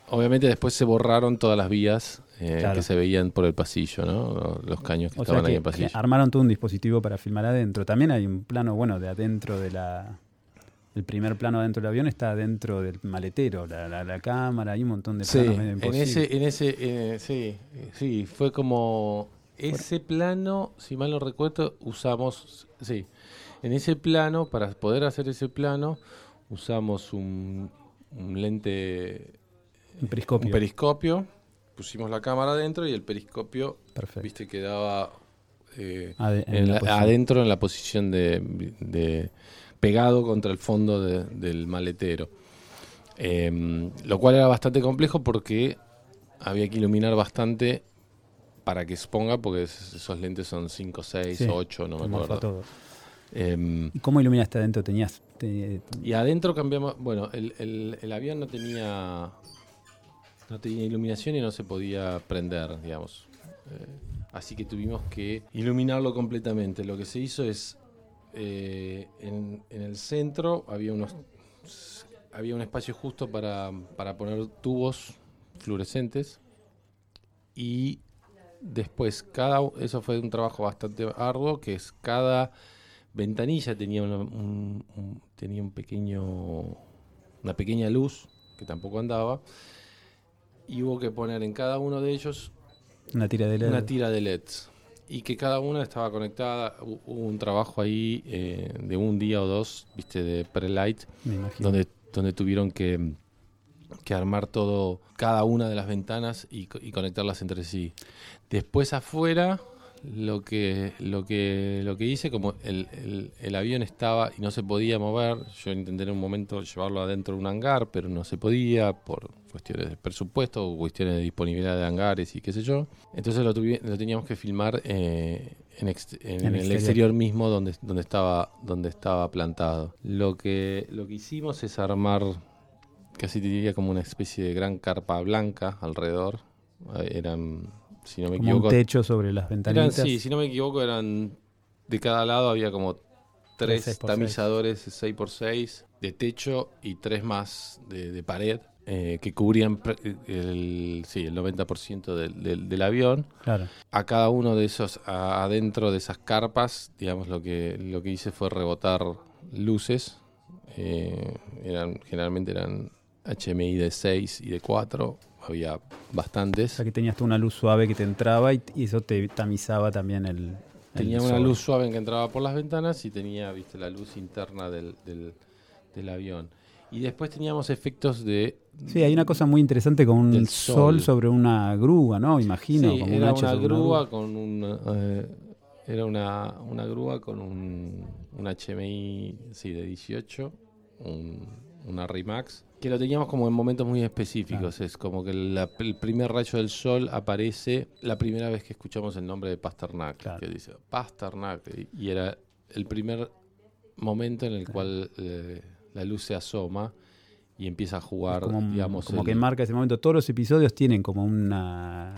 obviamente, después se borraron todas las vías eh, Claro. que se veían por el pasillo, ¿no? Los caños que O estaban ahí que, en el pasillo. que armaron todo un dispositivo para filmar adentro. También hay un plano, bueno, de adentro de la... El primer plano adentro del avión está adentro del maletero, la, la- la cámara, hay un montón de Sí, planos medio en ese, en ese, eh, sí, sí, fue como ese plano, si mal no recuerdo, usamos, sí, en ese plano, para poder hacer ese plano, usamos un, un lente Un periscopio. Un periscopio. Pusimos la cámara adentro y el periscopio, Perfecto. viste, quedaba eh, en en la adentro en la posición de, de- pegado contra el fondo de- del maletero. Em, lo cual era bastante complejo porque había que iluminar bastante para que exponga, porque es- esos lentes son 5, 6 Sí, o 8, no me acuerdo. Em, ¿Y cómo iluminaste adentro? ¿Tenías te- y adentro cambiamos, bueno, el, el- el avión no tenía no tenía iluminación y no se podía prender, digamos. Eh, así que tuvimos que iluminarlo completamente. Lo que se hizo es eh, en, en el centro había unos había un espacio justo para, para poner tubos fluorescentes y después cada eso fue un trabajo bastante arduo que es cada ventanilla tenía una- un, un- tenía un pequeño una pequeña luz que tampoco andaba y hubo que poner en cada uno de ellos una tira de LED? una tira de LEDs y que cada una estaba conectada Hu- hubo un trabajo ahí eh, de un día o dos viste de pre-light donde, donde tuvieron que, que armar todo, cada una de las ventanas y, y conectarlas entre sí. Después afuera, lo que, lo que, lo que hice, como el, el- el avión estaba y no se podía mover, yo intenté en un momento llevarlo adentro de un hangar, pero no se podía por cuestiones de presupuesto o cuestiones de disponibilidad de hangares y qué sé yo. Entonces lo, tuvi- lo teníamos que filmar eh, en, ex- en En el exterior. exterior mismo donde, donde, estaba, donde estaba plantado. Lo que, lo que hicimos es armar, casi diría como una especie de gran carpa blanca alrededor. Eh, Eran, si no me como equivoco, un techo sobre las eran, ventanitas. sí, si no me equivoco, eran de cada lado había como tres seis por tamizadores 6x6 de techo y tres más de, de pared eh, que cubrían el, sí, el 90% del, del, del avión. Claro. A cada uno de esos, a- adentro de esas carpas, digamos, lo que, lo que hice fue rebotar luces. Eh, eran, generalmente eran HMI de 6 y de 4. Había O bastantes. sea que tenías tú una luz suave que te entraba y, y eso te tamizaba también el. el Tenía una luz suave que entraba por las ventanas y tenía, viste, la luz interna del, del, del avión. Y después teníamos efectos de... Sí, hay una cosa muy interesante con un sol. sol. sobre una grúa, ¿no? Imagino. Sí, como un era hacha una sobre grúa con un... eh, era una, una grúa con un, un HMI sí, de 18, un, una Rimax, que lo teníamos como en momentos muy específicos. Es como que la- el primer rayo del sol aparece la primera vez que escuchamos el nombre de Pasternak, Claro. que dice Pasternak, y- era el primer momento en el cual eh, la luz se asoma y empieza a jugar, como, un- digamos, como el- que marca ese momento. Todos los episodios tienen como una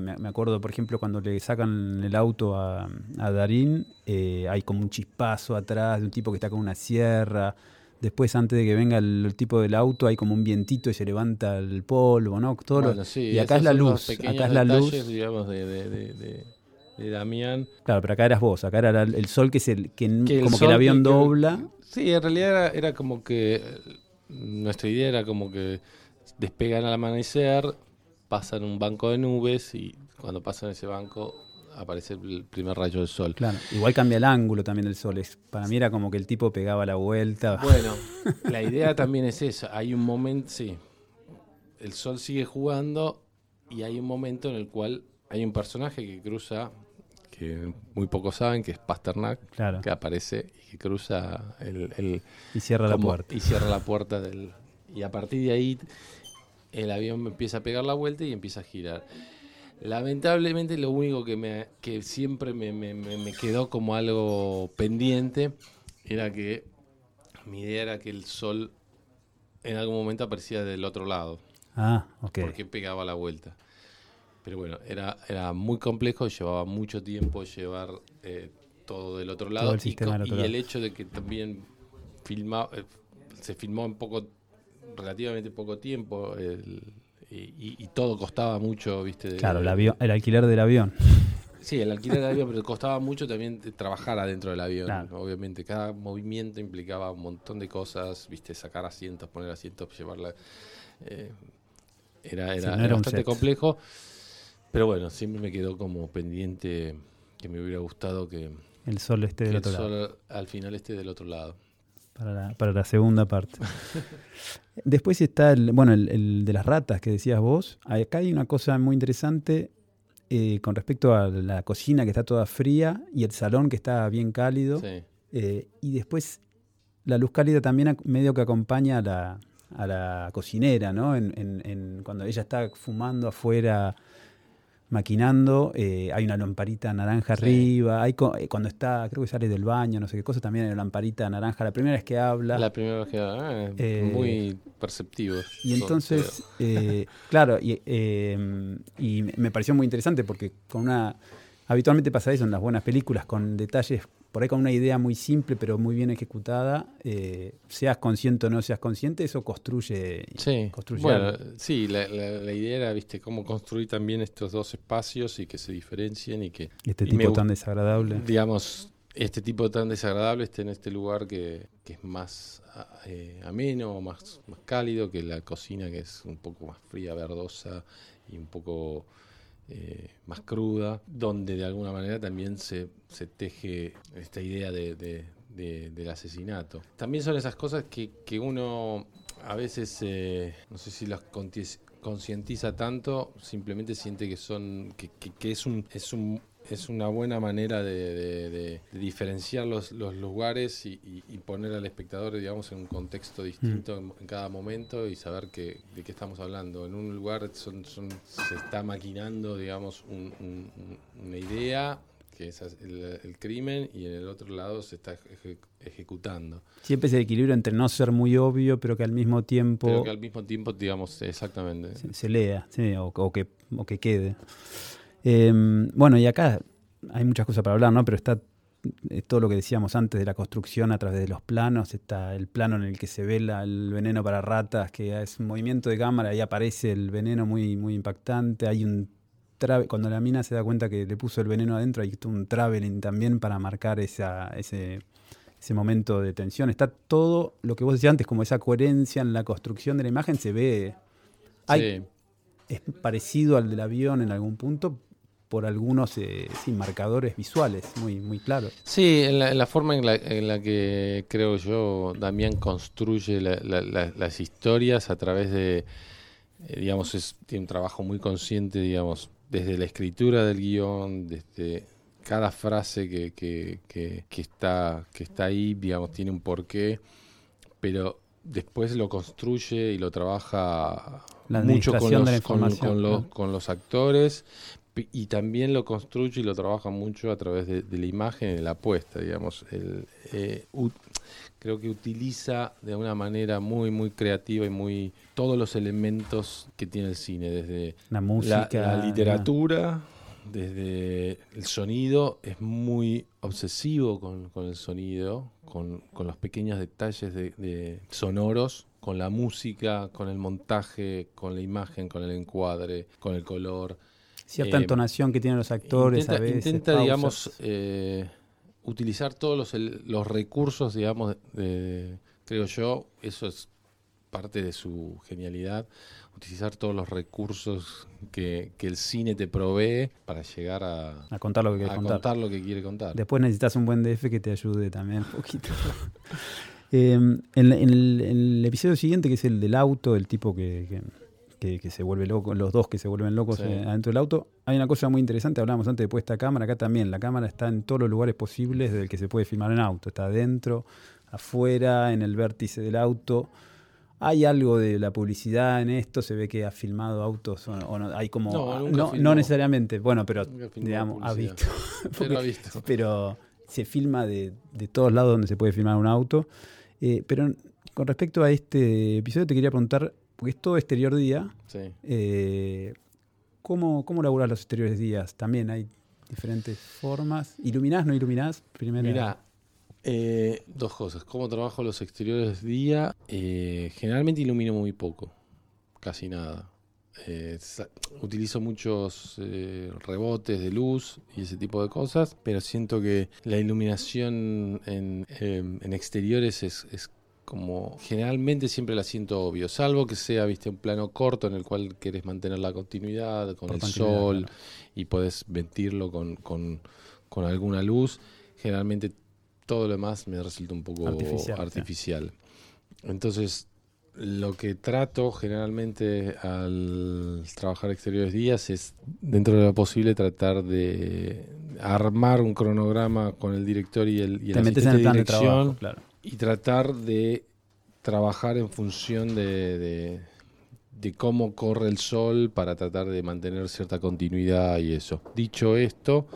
Me, me acuerdo, por ejemplo, cuando le sacan el auto a, a Darín, eh, hay como un chispazo atrás de un tipo que está con una sierra. Después, antes de que venga el, el tipo del auto, hay como un vientito y se levanta el polvo, ¿no? Todo lo- Bueno, sí, y acá es la luz. Acá es la luz. digamos, de, de, de, de- Damián. Claro, pero acá eras vos, acá era el, sol que, es el, que, n- Que el como que el avión que- dobla. Sí, en realidad era, era como que eh, nuestra idea era como que despegan al amanecer, pasan un banco de nubes y cuando pasan ese banco aparece el primer rayo del sol. Claro, igual cambia el ángulo también del sol. Es, para mí era como que el tipo pegaba la vuelta. Bueno, la idea también es eso. Hay un momento, sí, el sol sigue jugando y hay un momento en el cual hay un personaje que cruza, que muy pocos saben, que es Pasternak, Claro, que aparece y que cruza el, el- y cierra la puerta. Y cierra la puerta del. Y a partir de ahí el avión empieza a pegar la vuelta y empieza a girar. Lamentablemente lo único que me que siempre me, me- quedó como algo pendiente era que mi idea era que el sol en algún momento aparecía del otro lado, Ah, ok. porque pegaba la vuelta. Pero bueno, era, era muy complejo, llevaba mucho tiempo llevar eh, todo del otro lado. el y del otro y lado. el hecho de que también filma, eh, se filmó en poco, relativamente poco tiempo, el- y, y- y todo costaba mucho, ¿viste? Claro, el, avión, el alquiler del avión. Sí, el alquiler del avión, pero costaba mucho también trabajar adentro del avión. Claro. Obviamente, cada movimiento implicaba un montón de cosas, viste, sacar asientos, poner asientos, llevarla. eh, era Sí, era, no era bastante complejo, pero bueno, siempre me quedó como pendiente que me hubiera gustado que, El sol esté del el otro lado. sol al final esté del otro lado. Para la, para la segunda parte. Después está el, bueno, el, el de las ratas que decías vos. Acá hay una cosa muy interesante eh, con respecto a la cocina que está toda fría y el salón que está bien cálido. Sí. Eh, y después la luz cálida también medio que acompaña a la, a la cocinera, ¿no? En, en- en- cuando ella está fumando afuera, maquinando, eh, hay una lamparita naranja Sí. arriba. Hay co- eh, cuando está, creo que sale del baño, no sé qué cosa, también hay una lamparita naranja. La primera vez que habla. La primera vez que ah, Eh, muy perceptivo. Y entonces, eh, claro, y, eh, y me- me pareció muy interesante porque con una. Habitualmente pasa eso en las buenas películas, con detalles, por ahí con una idea muy simple pero muy bien ejecutada, eh, seas consciente o no seas consciente, eso construye. Sí, construye bueno, algo. sí, la, la- la idea era, viste, cómo construir también estos dos espacios y que se diferencien y que, Este y tipo tan desagradable. digamos, este tipo tan desagradable esté en este lugar que, que es más eh, ameno, más, más cálido que la cocina que es un poco más fría, verdosa y un poco eh, más cruda, donde de alguna manera también se, se teje esta idea de, de- de- del asesinato. También son esas cosas que, que uno a veces, eh, no sé si las concientiza tanto, simplemente siente que son, que, que- que es un es una buena manera de, de- de- de diferenciar los, los lugares y, y- y poner al espectador, digamos, en un contexto distinto en, en cada momento y saber que, de qué estamos hablando. En un lugar son, son- se está maquinando, digamos, un- un- un- una idea que es el, el crimen y en el otro lado se está eje- ejecutando. Siempre ese equilibrio entre no ser muy obvio, pero que al mismo tiempo Pero que al mismo tiempo, digamos, exactamente. se, se lea, sí, o, o que, o que quede. Eh, bueno, y acá hay muchas cosas para hablar, ¿no? Pero está todo lo que decíamos antes de la construcción a través de los planos, está el plano en el que se ve la- el veneno para ratas, que es un movimiento de cámara y aparece el veneno muy, muy impactante. Hay un cuando la mina se da cuenta que le puso el veneno adentro, hay un traveling también para marcar esa, ese, ese momento de tensión. Está todo lo que vos decías antes, como esa coherencia en la construcción de la imagen, se ve. Hay, Sí. es parecido al del avión en algún punto por algunos eh, sí, marcadores visuales muy, muy claros. Sí, en la, en la forma en la, en la que creo yo Damián construye la- la- la- las historias a través de, eh, digamos, es, tiene un trabajo muy consciente, digamos, desde la escritura del guion, desde cada frase que, que, que, que está, que está ahí, digamos, tiene un porqué, pero después lo construye y lo trabaja La mucho con los, con- los- ¿no? con los actores y también lo construye y lo trabaja mucho a través de, de la imagen y de la apuesta, digamos. El, eh, creo que utiliza de una manera muy, muy creativa y muy todos los elementos que tiene el cine, desde La música. la literatura, desde el sonido, es muy obsesivo con, con el sonido, con, con los pequeños detalles de, de sonoros, con la música, con el montaje, con la imagen, con el encuadre, con el color. Cierta eh, entonación que tienen los actores intenta, a veces. intenta, pausas. digamos, eh, utilizar todos los, el- los recursos, digamos, de- creo yo, eso es parte de su genialidad, utilizar todos los recursos que, que el cine te provee para llegar a, a contar lo que querés a contar. contar lo que quiere contar. Después necesitas un buen DF que te ayude también un poquito. Eh, en, en el, en el episodio siguiente, que es el del auto, el tipo que, que- que- que se vuelve loco, los dos que se vuelven locos Sí. eh, adentro del auto, hay una cosa muy interesante, hablábamos antes de puesta cámara, acá también, la cámara está en todos los lugares posibles del que se puede filmar en auto, está adentro, afuera, en el vértice del auto. Hay algo de la publicidad en esto, se ve que ha filmado autos o, o no, hay como No, no, necesariamente, bueno, pero digamos, ha publicidad. visto. Pero Porque- ha visto. pero se filma de, de todos lados donde se puede filmar un auto. Eh, pero con respecto a este episodio te quería preguntar, porque es todo exterior día, Sí. eh, ¿cómo, ¿cómo laburás los exteriores días? También hay diferentes formas. ¿Iluminás, no iluminás? Primero, Mira, eh, dos cosas. ¿Cómo trabajo los exteriores día? Eh, generalmente ilumino muy poco, casi nada. Eh, utilizo muchos rebotes de luz y ese tipo de cosas, pero siento que la iluminación en, em, en exteriores es, es como generalmente siempre la siento obvio, salvo que sea, viste, un plano corto en el cual querés mantener la continuidad con Por el sol claro. y podés vestirlo con, con, con alguna luz. Generalmente todo lo demás me resulta un poco Artificial, sí. Entonces, lo que trato generalmente al trabajar exteriores días es, dentro de lo posible, tratar de armar un cronograma con el director y el, y el te metes en el plan de dirección trabajo, claro. Y tratar de trabajar en función de, de- de cómo corre el sol para tratar de mantener cierta continuidad y eso. Dicho esto,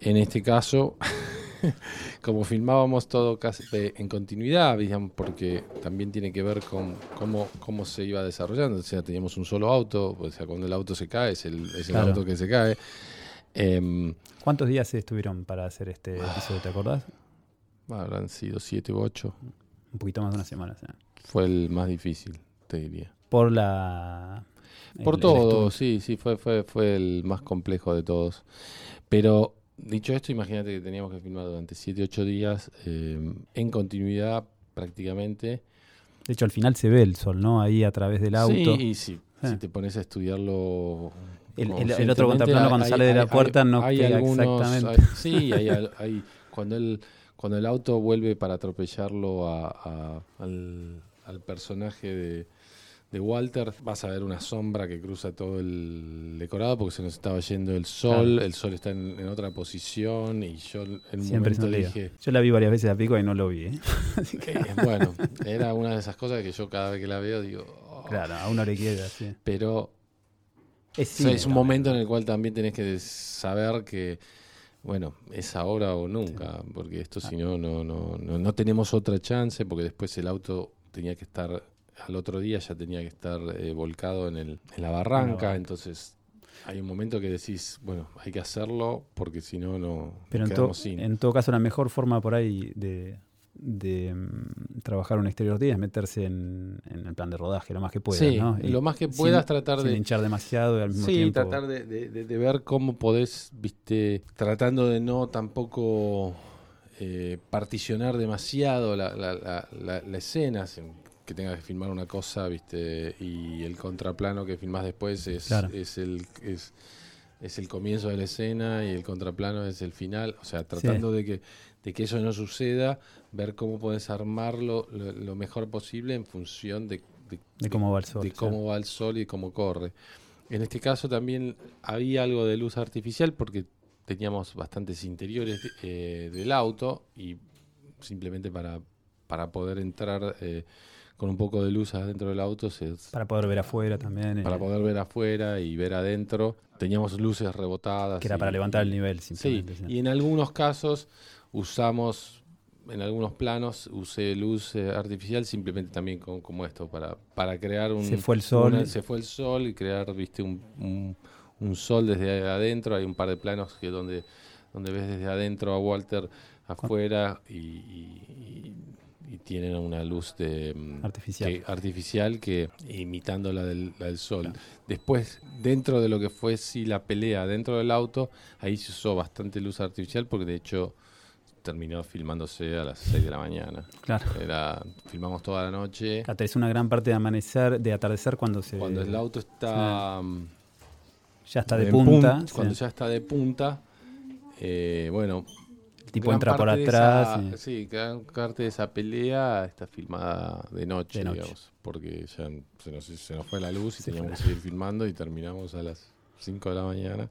en este caso, como filmábamos todo casi en continuidad, digamos, porque también tiene que ver con cómo, cómo se iba desarrollando. O sea, teníamos un solo auto, o sea, cuando el auto se cae, es el, es el Claro. auto que se cae. Em, ¿Cuántos días estuvieron para hacer este episodio? ¿Te acordás? Habrán sido siete u ocho. Un poquito más de una semana. sí. Fue el más difícil, te diría. Por la... Por el- todo, sí, sí, fue, fue, fue el más complejo de todos. Pero dicho esto, imagínate que teníamos que filmar durante 7, 8 días eh, en continuidad prácticamente. De hecho, al final se ve el sol, ¿no? Ahí a través del auto. Sí, y si, Ah. si te pones a estudiarlo. El- el- el conscientemente, otro contraplano cuando sale de la puerta no algunos- exactamente. sí, hay, cuando, el, cuando el auto vuelve para atropellarlo a- a- al, al personaje de, de Walter, vas a ver una sombra que cruza todo el decorado porque se nos estaba yendo el sol, Claro. el sol está en, en otra posición y yo en un Siempre momento dije, Yo la vi varias veces a pico y no lo vi. ¿eh? Que, eh, bueno, era una de esas cosas que yo cada vez que la veo digo, "Oh". claro, a uno le queda, sí. pero Es, O sea, cine es un momento en el cual también tenés que saber que, bueno, es ahora o nunca, porque esto Ah. si no, no, no, no, no tenemos otra chance, porque después el auto tenía que estar, al otro día ya tenía que estar eh, volcado en, el, en la barranca, entonces hay un momento que decís, bueno, hay que hacerlo, porque si no, no Pero en, to- sin. en todo caso, la mejor forma por ahí de, de, mm, trabajar un exterior día es meterse en, en el plan de rodaje lo más que puedas, sí, ¿no? Y lo más que sin- puedas tratar sin de... hinchar demasiado y al mismo Sí, tiempo... tratar de, de- de- de ver cómo podés, viste, tratando de no tampoco eh, particionar demasiado la, la, la- la- la escena, sin que tengas que filmar una cosa, viste, y el contraplano que filmás después es, Claro. es el es, es el comienzo de la escena y el contraplano es el final, o sea, tratando de que de que eso no suceda, ver cómo podés armarlo lo, lo mejor posible en función de, de- De cómo va el sol. de cómo va el sol y cómo corre. En este caso también había algo de luz artificial porque teníamos bastantes interiores eh, del auto y simplemente para, para poder entrar eh, con un poco de luz adentro del auto, se- Para poder ver afuera también. eh, para poder ver afuera y ver adentro, teníamos luces rebotadas. que era y- para levantar el nivel Sí, simplemente. sí. y en algunos casos usamos en algunos planos usé luz eh, artificial simplemente también con- como esto, para, para crear un... Se fue el sol. una- se fue el sol y crear, viste, un, un- un sol desde adentro. Hay un par de planos que donde, donde ves desde adentro a Walter afuera y, y- y- y tienen una luz de, mm, Artificial. que- artificial que imitando la del, la del sol. Claro. Después, dentro de lo que fue sí la pelea dentro del auto, ahí se usó bastante luz artificial porque de hecho terminó filmándose a las 6 de la mañana. Claro. Era, filmamos toda la noche. Acá tenés una gran parte de amanecer, de atardecer cuando se Cuando el auto está mm, ya está de punta. pun- sí. cuando ya está de punta, eh, bueno, el tipo entra por atrás. esa- y- Sí, gran parte de esa pelea está filmada de noche, De noche. digamos, porque ya se nos, se nos fue la luz y Se teníamos que seguir filmando y terminamos a las 5 de la mañana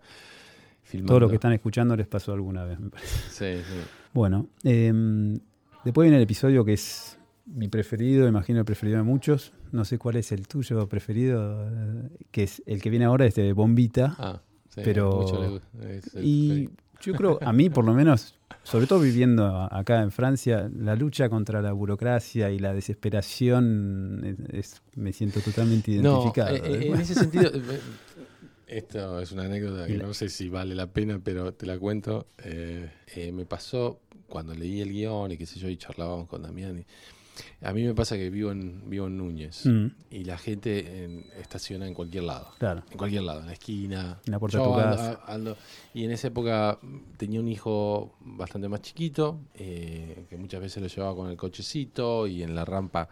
filmando. Todo lo que están escuchando les pasó alguna vez, me parece. Sí, sí. Bueno, em, después viene el episodio que es mi preferido, imagino el preferido de muchos. No sé cuál es el tuyo preferido, eh, que es el que viene ahora, es de Bombita. Ah, sí, Pero- le y yo creo, a mí por lo menos, sobre todo viviendo acá en Francia, la lucha contra la burocracia y la desesperación, es- es- me siento totalmente identificado. eh, eh, en ese sentido, eh, esto es una anécdota que no sé si vale la pena, pero te la cuento. Eh, eh, me pasó cuando leí el guion y qué sé yo, y charlábamos con Damián. y- a mí me pasa que vivo en, vivo en Núñez Mm, y la gente en- estaciona en cualquier lado. claro, En cualquier lado, en la esquina. en la puerta Yo de tu ando- casa. ando- y en esa época tenía un hijo bastante más chiquito, eh, que muchas veces lo llevaba con el cochecito y en la rampa,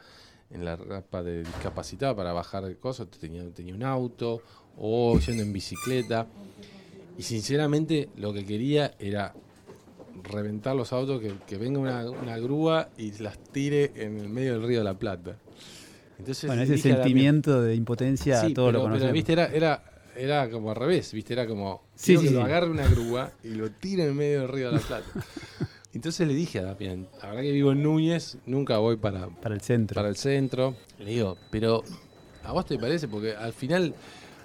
en la rampa de discapacidad para bajar cosas, tenía, tenía un auto o yendo en bicicleta. Y sinceramente lo que quería era reventar los autos, que, que venga una, una grúa y las tire en el medio del río de la Plata. Entonces, Bueno, ese sentimiento de impotencia, Sí, todo pero, lo pero, conocemos. viste, era, era, era como al revés, viste, era como Sí, quiero sí, que lo agarre una grúa y lo tire en medio del río de la Plata. Entonces le dije a Damián, la verdad que vivo en Núñez, nunca voy para, Para el centro. para el centro. Le digo, pero ¿a vos te parece? Porque al final,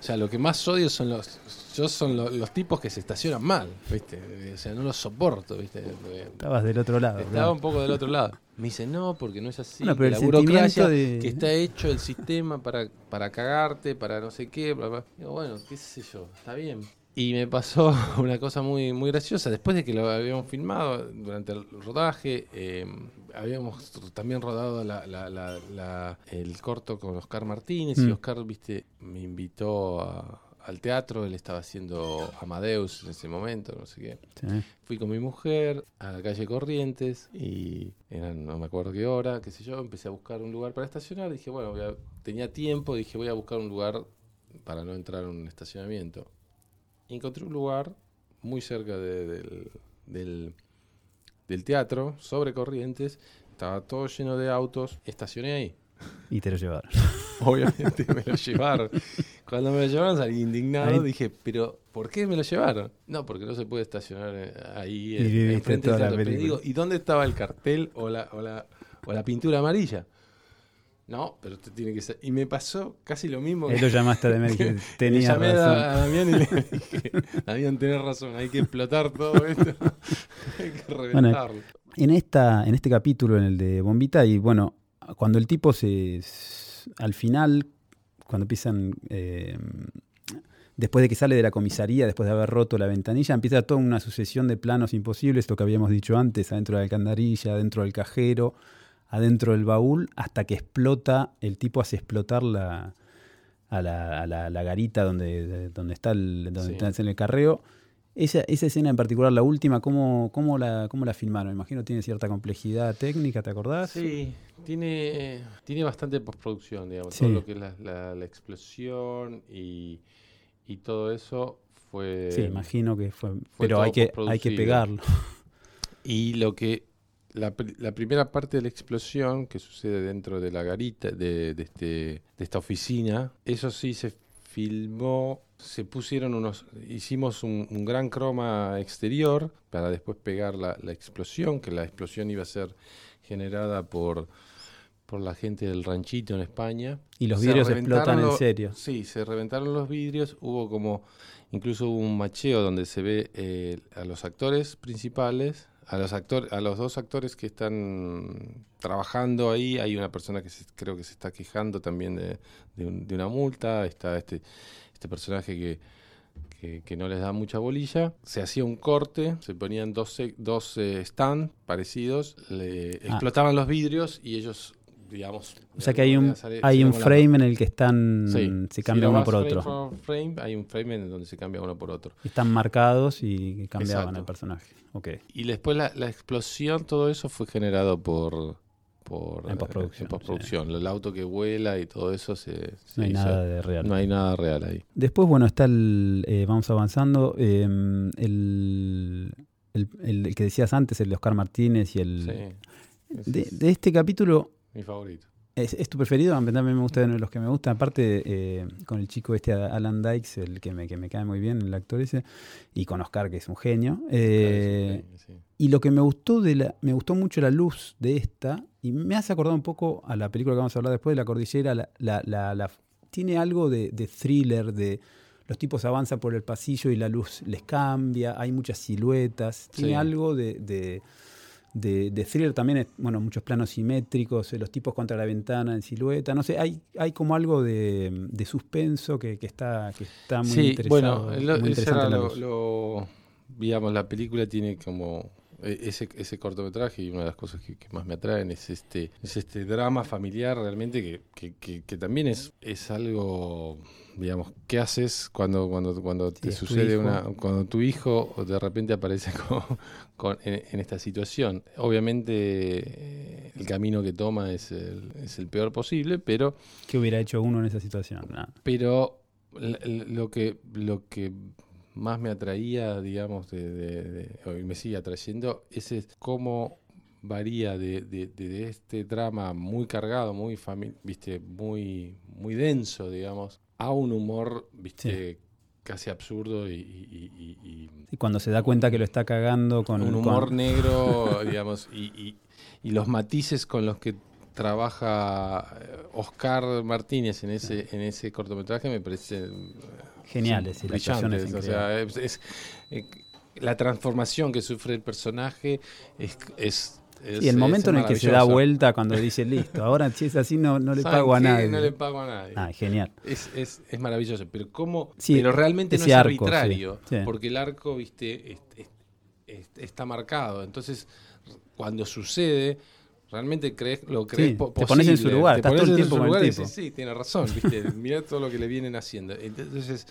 o sea, lo que más odio son los, yo son lo- los tipos que se estacionan mal, viste, o sea, no los soporto, viste. Estabas del otro lado. estaba un poco del otro lado. Me dice, no, porque no es así. Bueno, pero la el burocracia, de- que está hecho el sistema para, para cagarte, para no sé qué. bla, bla. Digo, bueno, qué sé yo, está bien. Y me pasó una cosa muy, muy graciosa. Después de que lo habíamos filmado durante el rodaje, eh, habíamos también rodado la- la- la- la- el corto con Oscar Martínez. Y Mm. Oscar, viste, me invitó a- al teatro. Él estaba haciendo Amadeus en ese momento, no sé qué. Sí. Fui con mi mujer a la calle Corrientes y eran, no me acuerdo qué hora, qué sé yo, empecé a buscar un lugar para estacionar. Dije, bueno, a- tenía tiempo, dije, voy a buscar un lugar para no entrar en un estacionamiento. Encontré un lugar muy cerca de- del, del, del teatro, sobre Corrientes. Estaba todo lleno de autos. Estacioné ahí. Y te lo llevaron. Obviamente me lo llevaron. Cuando me lo llevaron salí indignado. Ahí- Dije, pero ¿por qué me lo llevaron? No, porque no se puede estacionar eh, ahí Y en- la película. digo, ¿y dónde estaba el cartel o la, o la, o la pintura amarilla? No, pero te tiene que ser. Y me pasó casi lo mismo. Ahí lo llamaste a Damián y dijiste, Le tenías llamé a, razón. a Damián y le dije, Damián, tenés razón, hay que explotar todo esto. hay que reventarlo. En, esta, en este capítulo, en el de Bombita, y bueno, cuando el tipo se. Al final, cuando empiezan. eh, después de que sale de la comisaría, después de haber roto la ventanilla, empieza toda una sucesión de planos imposibles, esto que habíamos dicho antes, adentro de la alcantarilla, adentro del cajero, adentro del baúl, hasta que explota, el tipo hace explotar la, a la, a la- la garita donde, de- donde está el, donde Sí. está en el carreo. Esa, esa escena en particular, la última, ¿cómo, cómo, la, ¿cómo la filmaron? Me imagino tiene cierta complejidad técnica, ¿te acordás? Sí, tiene, tiene bastante postproducción, digamos. Sí. Todo lo que es la, la- la explosión y, y todo eso fue. Sí, imagino que fue. fue Pero hay que, hay que pegarlo. Y lo que. La, la primera parte de la explosión que sucede dentro de la garita, de, de este, de esta oficina, eso sí se filmó, se pusieron unos, hicimos un, un gran croma exterior para después pegar la, la explosión, que la explosión iba a ser generada por, por la gente del ranchito en España. Y los Se vidrios reventaron explotan en serio. Sí, se reventaron los vidrios, hubo como, incluso hubo un macheo donde se ve eh, a los actores principales, a los actores, a los dos actores que están trabajando ahí, hay una persona que creo que se está quejando también de, de, una multa, está este, este personaje que, que, no les da mucha bolilla. Se hacía un corte, se ponían dos, dos eh, stand parecidos, le ah. explotaban los vidrios y ellos digamos. O sea que hay un, hay un frame en el que están, se cambia uno por otro. Frame, hay un frame en donde se cambia uno por otro. Están marcados y cambiaban el personaje. Okay. Y después la, la, explosión, todo eso fue generado por... por en postproducción. postproducción. El auto que vuela y todo eso se... no hay nada de real. No hay nada real ahí. Después, bueno, está el... Eh, vamos avanzando. Em, el, el, el, que decías antes, el de Oscar Martínez y el... De, de, este capítulo mi favorito. ¿Es, tu preferido? A mí me gusta de los que me gustan. Aparte, eh, con el chico este Alan Dykes, el que me, que me cae muy bien, el actor ese, y con Oscar, que es un genio. Eh, y lo que me gustó de la, me gustó mucho la luz de esta, y me hace acordar un poco a la película que vamos a hablar después de la cordillera. La, la, tiene algo de, thriller, de los tipos avanzan por el pasillo y la luz les cambia, hay muchas siluetas, tiene algo de de, de, thriller también, bueno, muchos planos simétricos, eh, los tipos contra la ventana en silueta, no sé, hay, hay como algo de, suspenso que, está, que está muy sí, Bueno, lo, digamos, la película tiene como ese, ese cortometraje y una de las cosas que, más me atraen es este, es este drama familiar realmente que, que, también es, es algo digamos, ¿qué haces cuando, cuando, cuando te sucede una, cuando tu hijo de repente aparece con, en, esta situación? Obviamente eh, el camino que toma es el, es el peor posible, pero... ¿Qué hubiera hecho uno en esa situación? Pero lo que, lo que más me atraía, digamos, de, de, me sigue atrayendo, es, cómo varía de, de, este drama muy cargado, muy viste, muy, muy denso, digamos, a un humor, viste, casi absurdo y, y, cuando se da cuenta que lo está cagando con un humor negro, digamos, y, los matices con los que trabaja eh, Oscar Martínez en ese en ese cortometraje me parecen eh, geniales, brillantes. O sea, es, eh, la transformación que sufre el personaje es, es y el momento en el que se da vuelta cuando dice listo, ahora si es así no, no le pago a nadie. No le pago a nadie. Ah, genial. Es, es, es maravilloso, pero cómo pero realmente no es arbitrario, porque el arco, viste, está marcado. Entonces, cuando sucede, realmente crees, lo crees posible. Te pones en su lugar, estás todo el tiempo con el tipo. Sí, tiene razón, viste, mira todo lo que le vienen haciendo. Entonces,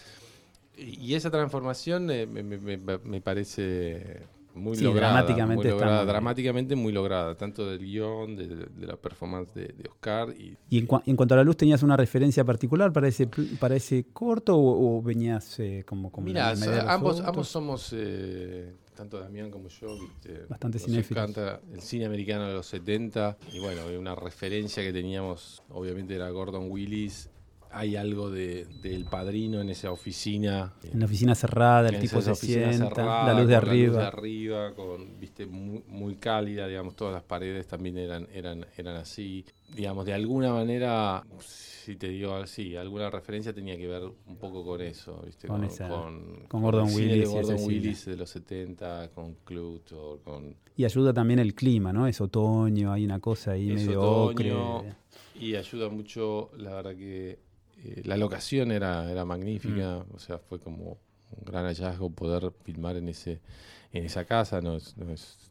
y esa transformación eh, me, me, me parece muy lograda, dramáticamente, muy lograda dramáticamente muy lograda, tanto del guion, de, la performance de, Oscar. Y, ¿Y en, en, cuanto a la luz, tenías una referencia particular para ese, para ese corto o, venías eh, como, como Mira, ambos, ambos somos, eh, tanto Damián como yo, bastante cinéfilos. encanta el cine americano de los 70 y bueno, una referencia que teníamos, obviamente, era Gordon Willis hay algo de, del padrino en esa oficina. En la oficina cerrada, el tipo se sienta, la luz de arriba. La luz de arriba, con, viste, muy, cálida, digamos, todas las paredes también eran, eran, eran así. Digamos, de alguna manera, si te digo así, alguna referencia tenía que ver un poco con eso, viste, con, con, Gordon Willis. De Gordon Willis de los 70, con Cluto, con... Y ayuda también el clima, ¿no? Es otoño, hay una cosa ahí medio otoño, Y ayuda mucho, la verdad que eh, la locación era, era magnífica, mm. o sea, fue como un gran hallazgo poder filmar en ese en esa casa, no,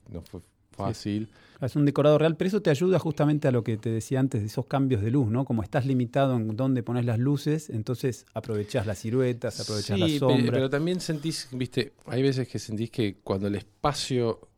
no, fue fácil. Es un decorado real, pero eso te ayuda justamente a lo que te decía antes de esos cambios de luz, ¿no? Como estás limitado en dónde pones las luces, entonces aprovechás las siluetas, aprovechás las sombras. Pero también sentís, viste, hay veces que sentís que cuando el espacio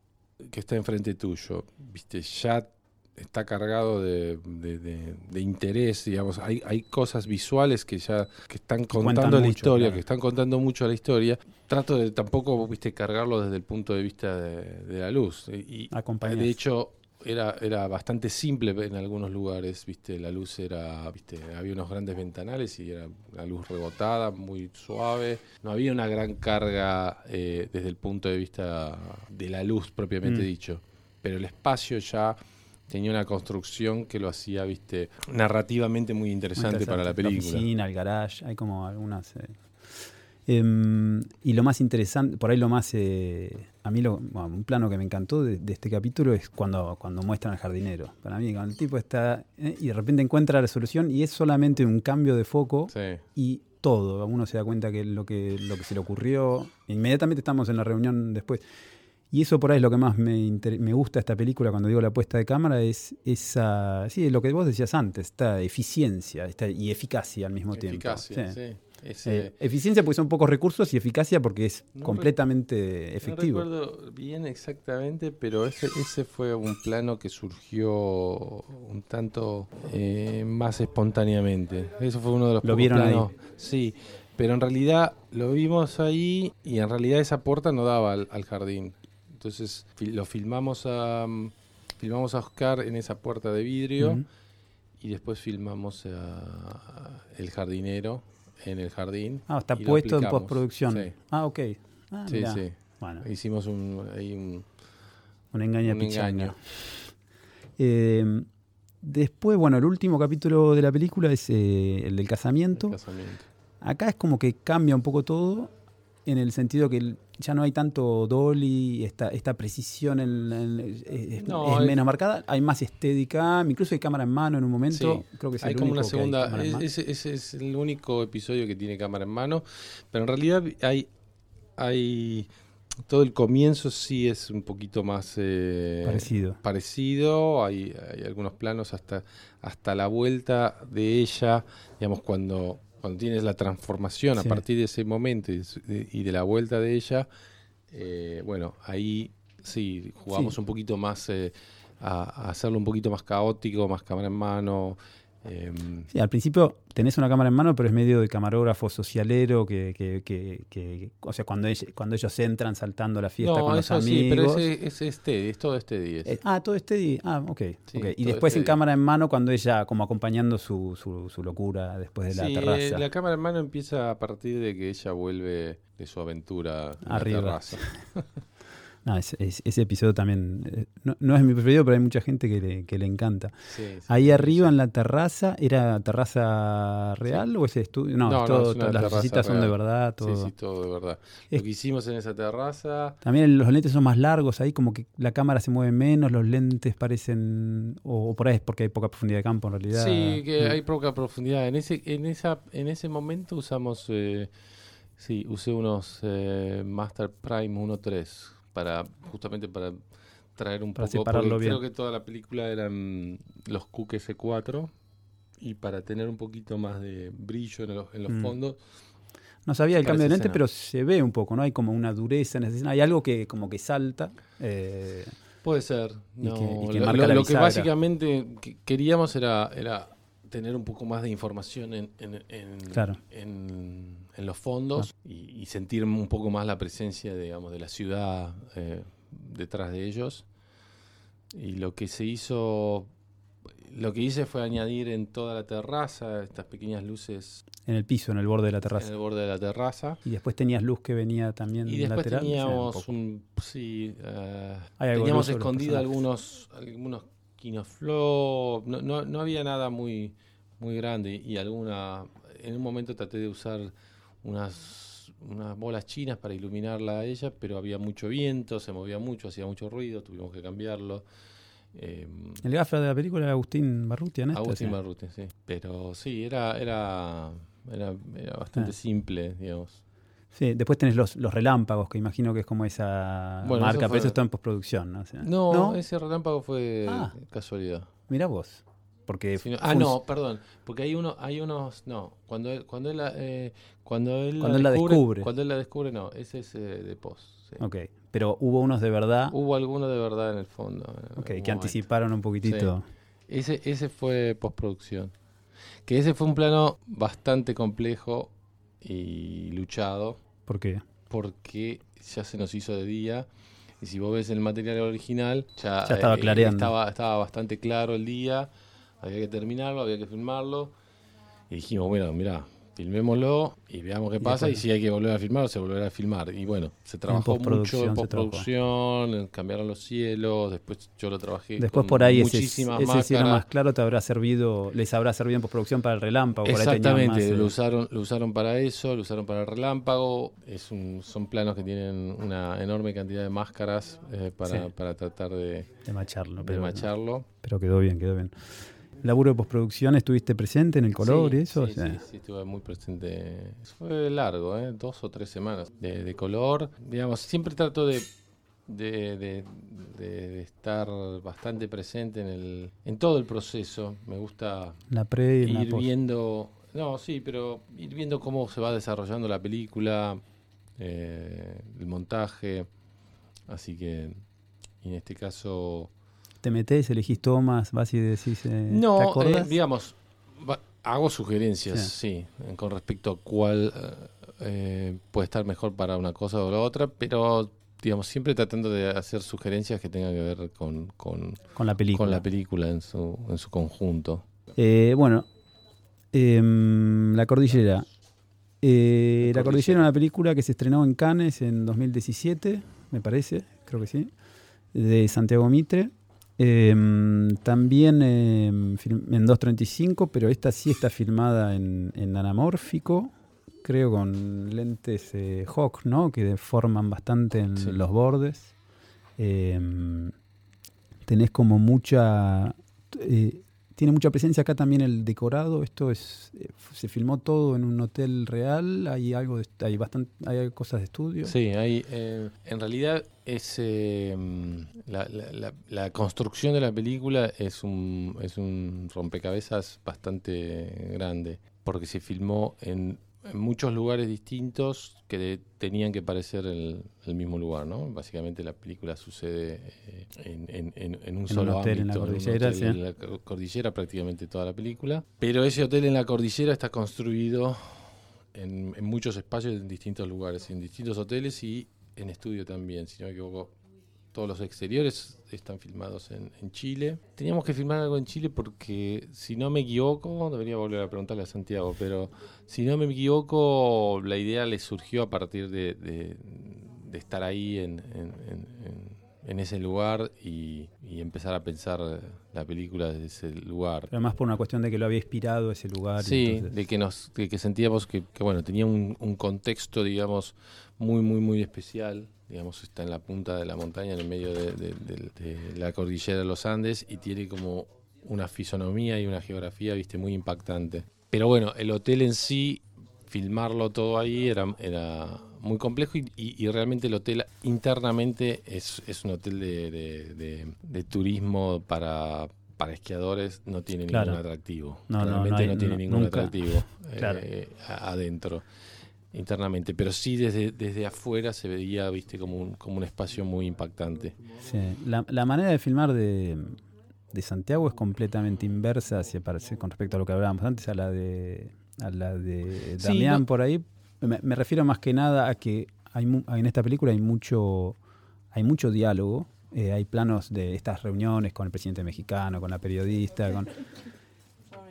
que está enfrente tuyo, viste, ya está cargado de, de, interés, digamos, hay, hay cosas visuales que ya que están contando la historia, que están contando mucho la historia. Trato de tampoco, viste, cargarlo desde el punto de vista de, la luz. Y, de hecho, era, era bastante simple en algunos lugares, viste, la luz era, viste, había unos grandes ventanales y era la luz rebotada, muy suave. No había una gran carga eh, desde el punto de vista de la luz propiamente mm. dicho. Pero el espacio ya tenía una construcción que lo hacía, viste, narrativamente muy interesante, para la película. La piscina, el garage, hay como algunas... Eh, Em, y lo más interesante, por ahí lo más, eh, a mí lo, bueno, un plano que me encantó de, de este capítulo es cuando, cuando muestran al jardinero. Para mí, cuando el tipo está eh, y de repente encuentra la solución y es solamente un cambio de foco Sí. y todo. Uno se da cuenta que lo que, lo que se le ocurrió, inmediatamente estamos en la reunión después. Y eso por ahí es lo que más me, me gusta esta película cuando digo la puesta de cámara, es esa, sí, lo que vos decías antes, esta eficiencia esta, y eficacia al mismo Eficacia, tiempo. Sí. sí. Ese- Eh, eficiencia porque son pocos recursos y eficacia porque es No completamente efectivo. No recuerdo bien exactamente, pero ese, ese fue un plano que surgió un tanto eh, más espontáneamente. Eso fue uno de los Lo pocos vieron ahí. Sí, pero en realidad lo vimos ahí y en realidad esa puerta no daba al, al jardín. Entonces lo filmamos a mm, filmamos a Oscar en esa puerta de vidrio y después filmamos a el jardinero en el jardín. Ah, está puesto en postproducción. Sí, Ah, ok. Ah, sí, mirá. sí. Bueno, Hicimos un, ahí un, un engaño un engaño. Eh, después, bueno, el último capítulo de la película es eh, el del casamiento. el casamiento. Acá es como que cambia un poco todo en el sentido que ya no hay tanto dolly, esta, esta precisión en- en- es, es- No, es es- menos marcada, hay más estética, incluso hay cámara en mano en un momento, Sí, creo que es Hay el como único una segunda. es- ese es el único episodio que tiene cámara en mano. Pero en realidad hay. hay todo el comienzo sí es un poquito más. eh, Parecido. parecido. Hay, hay algunos planos hasta, hasta la vuelta de ella. Digamos, cuando, cuando tienes la transformación a partir de ese momento y de, y de la vuelta de ella. eh, bueno, ahí sí jugamos Sí. un poquito más. eh, a, a hacerlo un poquito más caótico, más cámara en mano. Em, Sí, al principio tenés una cámara en mano, pero es medio de camarógrafo socialero que, que, que- que- o sea, cuando, ell- cuando ellos entran saltando a la fiesta no, con los eso amigos. sí, pero ese, ese es steady, es todo steady. ese. Eh, ah, todo este. Ah, ok. Sí, ok. Y todo después en este- cámara en mano cuando ella, como acompañando su, su, su locura después de la Sí, terraza. la cámara en mano empieza a partir de que ella vuelve de su aventura en Arriba. la terraza. No, es- es- ese episodio también. eh, No, no es mi preferido, pero hay mucha gente que le, que le encanta. Sí, sí, Ahí sí, arriba sí. en la terraza, ¿era terraza real o ese estudio? No, todo- es las lucecitas son de verdad. Sí, Todo. sí, todo de verdad. Es- Lo que hicimos en esa terraza. También los lentes son más largos, ahí como que la cámara se mueve menos, los lentes parecen. O, o por ahí es porque hay poca profundidad de campo en realidad. Sí, que Mm. hay poca profundidad. En ese, en esa, en ese momento usamos, eh, sí, usé unos eh, Master Prime 1.3 para justamente para traer un Para poco. separarlo bien. Creo que toda la película eran los Cook S4 y para tener un poquito más de brillo en los, en los Mm. fondos. No sabía el cambio de lente, escena. pero se ve un poco, ¿no? Hay como una dureza en esa escena. Hay algo que como que salta. eh, Puede ser. Y No, que- que lo, lo- lo que básicamente que- queríamos era, era tener un poco más de información en, en, en- Claro. en- en los fondos y, y sentir un poco más la presencia, digamos, de la ciudad eh, detrás de ellos. Y lo que se hizo, lo que hice fue añadir en toda la terraza estas pequeñas luces en el piso, en el borde de la en terraza. el borde de la terraza. Y después tenías luz que venía también Y después lateral. Teníamos poco. un, sí, algo teníamos escondido algunos algunos Kinoflow, no, no, no había nada muy muy grande y alguna en un momento traté de usar unas unas bolas chinas para iluminarla a ella, pero había mucho viento, se movía mucho, hacía mucho ruido, tuvimos que cambiarlo. Eh, El gaffer de la película era Agustín Barrutia, ¿no? Agustín Sí. Sí. Pero sí, era era era, era bastante Ah. simple, digamos. Sí, después tenés los, los relámpagos, que imagino que es como esa Bueno, marca, pero eso está en postproducción, ¿no? O sea, No, ese relámpago fue Ah. casualidad. Mirá vos. Porque Sí, no- ah, no, perdón, porque hay uno, hay unos, no, cuando él, cuando él, la- eh, cuando él, Cuando él la descubre. cuando él la descubre, no, ese es eh, de post. sí. Ok, pero hubo unos de verdad Hubo alguno de verdad en el fondo. ok, que momento. anticiparon un poquitito. Ese, ese fue postproducción. Que ese fue un plano bastante complejo y luchado, ¿Por qué? porque ya se nos hizo de día. Y si vos ves el material original, ya, Ya estaba eh, clareando. estaba, estaba bastante claro el día, había que terminarlo, había que filmarlo. Y dijimos, bueno, mira, filmémoslo y veamos qué pasa. Y si hay que volver a filmar, se volverá a filmar. Y bueno, se trabajó mucho en postproducción, cambiaron los cielos. Después yo lo trabajé. Después con por ahí muchísimas ese cielo más claro te habrá servido, les habrá servido en postproducción para el relámpago. Exactamente, más, eh, lo usaron, lo usaron para eso, lo usaron para el relámpago. Es un, son planos que tienen una enorme cantidad de máscaras eh, para, Sí. para tratar de, de macharlo. de Pero, macharlo. pero quedó bien, quedó bien. Laburo de postproducción, ¿estuviste presente en el color Sí, y eso? Sí, Sí. sí, sí, estuve muy presente. Fue largo, ¿eh? dos o tres semanas de, de color. Digamos, siempre trato de, de, de- de- de estar bastante presente en, el, en todo el proceso. Me gusta La pre y la ir viendo, no, sí, pero ir viendo cómo se va desarrollando la película, eh, el montaje. Así que, en este caso, Te metés, elegís tomas, vas y decís. eh, ¿Te no, eh, digamos, va- hago sugerencias, sí, con respecto a cuál eh, puede estar mejor para una cosa o la otra, pero digamos, siempre tratando de hacer sugerencias que tengan que ver con, con, con la película. con la película en su, en su conjunto. Bueno, em, La Cordillera. Eh, la Cordillera es una película que se estrenó en Cannes en 2017, me parece, creo que sí, de Santiago Mitre. Em, también film- en 2.35, pero esta sí está filmada en, en anamórfico, creo con lentes eh, Hawk, ¿no? Que deforman bastante en Sí. los bordes. Em, tenés como mucha... eh, tiene mucha presencia acá también el decorado. Esto es eh, se filmó todo en un hotel real. Hay algo de, hay bastante hay cosas de estudio. Sí, hay, eh, en realidad es eh, la- la construcción de la película es un, es un rompecabezas bastante grande, porque se filmó en, en muchos lugares distintos que tenían que parecer el, el mismo lugar, ¿no? Básicamente la película sucede eh, en, en- en- en un un solo hotel en la ámbito, un cordillera, hotel sí. en la co- cordillera prácticamente toda la película, pero ese hotel en la cordillera está construido en, en muchos espacios en distintos lugares, en distintos hoteles y en estudio también, si no me equivoco. Todos los exteriores están filmados en, en Chile. Teníamos que filmar algo en Chile porque, si no me equivoco, debería volver a preguntarle a Santiago, pero si no me equivoco, la idea le surgió a partir de, de- de estar ahí en, en- en- ese lugar y, y empezar a pensar la película desde ese lugar. Pero además por una cuestión de que lo había inspirado ese lugar. Sí, entonces- de que nos de que sentíamos que, que, bueno, tenía un, un contexto, digamos, muy, muy, muy especial. Digamos, está en la punta de la montaña, en el medio de, de- de- de la cordillera de los Andes y tiene como una fisonomía y una geografía, viste, muy impactante. Pero bueno, el hotel en sí, filmarlo todo ahí era, era muy complejo y, y- y realmente el hotel internamente es, es un hotel de, turismo para, para esquiadores, no tiene Claro. ningún atractivo. No, no, no realmente no, hay- tiene no, ningún nunca. atractivo Claro. eh, adentro internamente, pero sí desde, desde afuera se veía, viste, como un, como un espacio muy impactante. Sí, La, la manera de filmar de, de Santiago es completamente inversa hacia, parece, con respecto a lo que hablábamos antes, a la de, a la de Sí, Damián no- por ahí. Me, me refiero más que nada a que hay mu- en esta película hay mucho, hay mucho diálogo. eh, hay planos de estas reuniones con el presidente mexicano, con la periodista, con,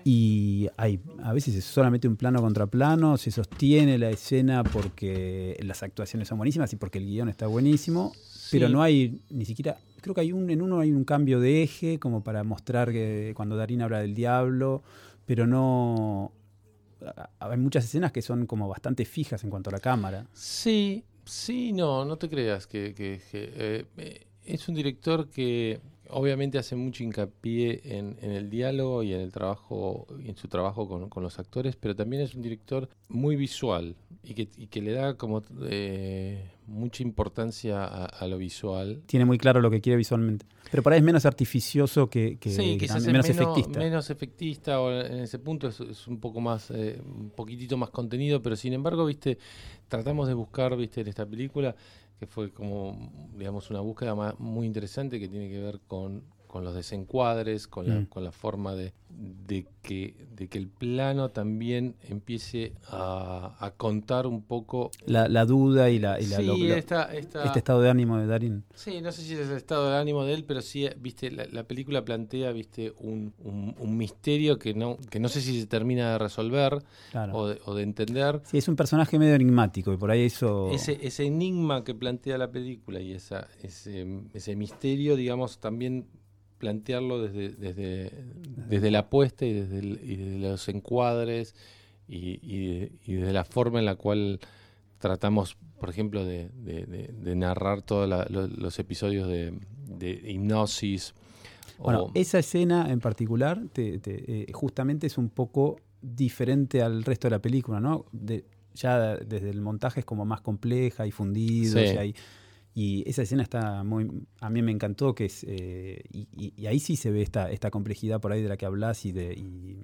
y hay a veces es solamente un plano contra plano, se sostiene la escena porque las actuaciones son buenísimas y porque el guion está buenísimo, pero no hay ni siquiera, creo que hay un, en uno hay un cambio de eje como para mostrar que cuando Darín habla del diablo, pero no hay muchas escenas que son como bastante fijas en cuanto a la cámara. Sí, sí, no, no te creas que, que- que, eh, eh, es un director que obviamente hace mucho hincapié en, en el diálogo y en el trabajo y en su trabajo con, con los actores, pero también es un director muy visual y que, y que le da como eh, mucha importancia a, a lo visual. Tiene muy claro lo que quiere visualmente, pero por ahí es menos artificioso que, que- sí, que menos, menos efectista. menos efectista o en ese punto es, es un poco más, eh, un poquitito más contenido, pero sin embargo, viste, tratamos de buscar, viste, en esta película que fue como, digamos, una búsqueda ma- muy interesante que tiene que ver con, con los desencuadres, con la, Mm. con la forma de, de, que, de que el plano también empiece a, a contar un poco. La, la duda y la, y la- sí, lo- lo- esta- esta- este estado de ánimo de Darín. Sí, no sé si es el estado de ánimo de él, pero sí, viste, la, la película plantea, viste, un, un- un misterio que no, que no sé si se termina de resolver Claro. o, de, o de entender. Sí, es un personaje medio enigmático y por ahí eso. Ese, ese enigma que plantea la película y esa, ese, ese misterio, digamos, también plantearlo desde, desde, desde la apuesta y desde, el- y desde los encuadres y, y- y desde la forma en la cual tratamos, por ejemplo, de, de- de- de narrar todos lo- los episodios de, hipnosis. o- Bueno, esa escena en particular te- te- eh, justamente es un poco diferente al resto de la película, ¿no? Ya desde el montaje es como más compleja y fundido. Sí. y, hay- y esa escena está muy. A mí me encantó que es. eh, y, y- y ahí sí se ve esta, esta complejidad por ahí de la que hablas y de. Y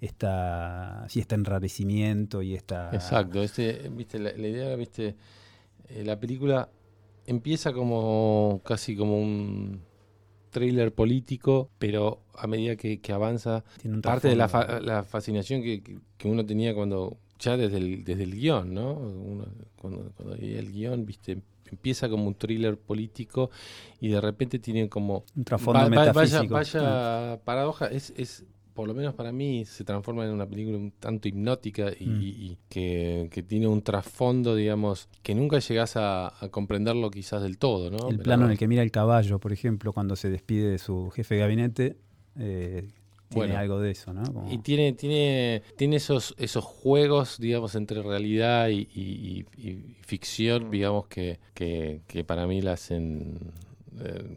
esta, sí, este enrarecimiento y esta. Exacto, este, viste, la, la idea, viste, eh, la película empieza como casi como un thriller político, pero a medida que, que avanza, tiene un parte de la, fa- la fascinación que, que- que uno tenía cuando, ya desde el, desde el guion, ¿no? Uno, cuando, cuando el guion, viste, empieza como un thriller político y de repente tiene como Un trasfondo Va- va- vaya, metafísico. vaya paradoja, es, es, por lo menos para mí, se transforma en una película un tanto hipnótica y, Mm. y- y que, que tiene un trasfondo, digamos, que nunca llegás a, a comprenderlo quizás del todo, ¿no? El Pero- plano en el que mira el caballo, por ejemplo, cuando se despide de su jefe de gabinete, eh, tiene Bueno. algo de eso, ¿no? Como- Y tiene, tiene, tiene esos, esos juegos, digamos, entre realidad y, y- y- y ficción, digamos, que, que, que para mí la hacen... eh,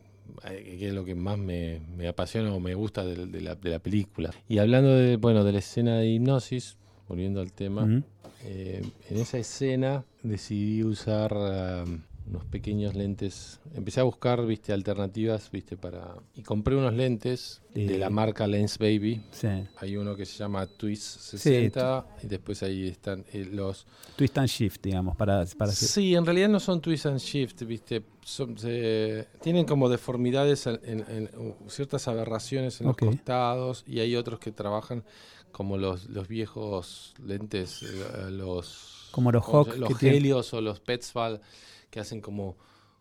que es lo que más me, me apasiona o me gusta de, de la, de la película. Y hablando de, bueno, de la escena de hipnosis, volviendo al tema, eh, en esa escena decidí usar um, unos pequeños lentes. Empecé a buscar, viste, alternativas, viste, para... Y compré unos lentes de Eh. la marca Lens Baby. Sí. Hay uno que se llama Twist 60 y después ahí están eh, los... Twist and shift, digamos, para, para Sí, en realidad no son Twist and Shift, ¿viste? Son, se- tienen como deformidades, en, en- en- u- ciertas aberraciones en los costados y hay otros que trabajan como los, los viejos lentes, eh, los... Como los ¿cómo se- Hawk Los tienen- Helios o los Petzval que hacen como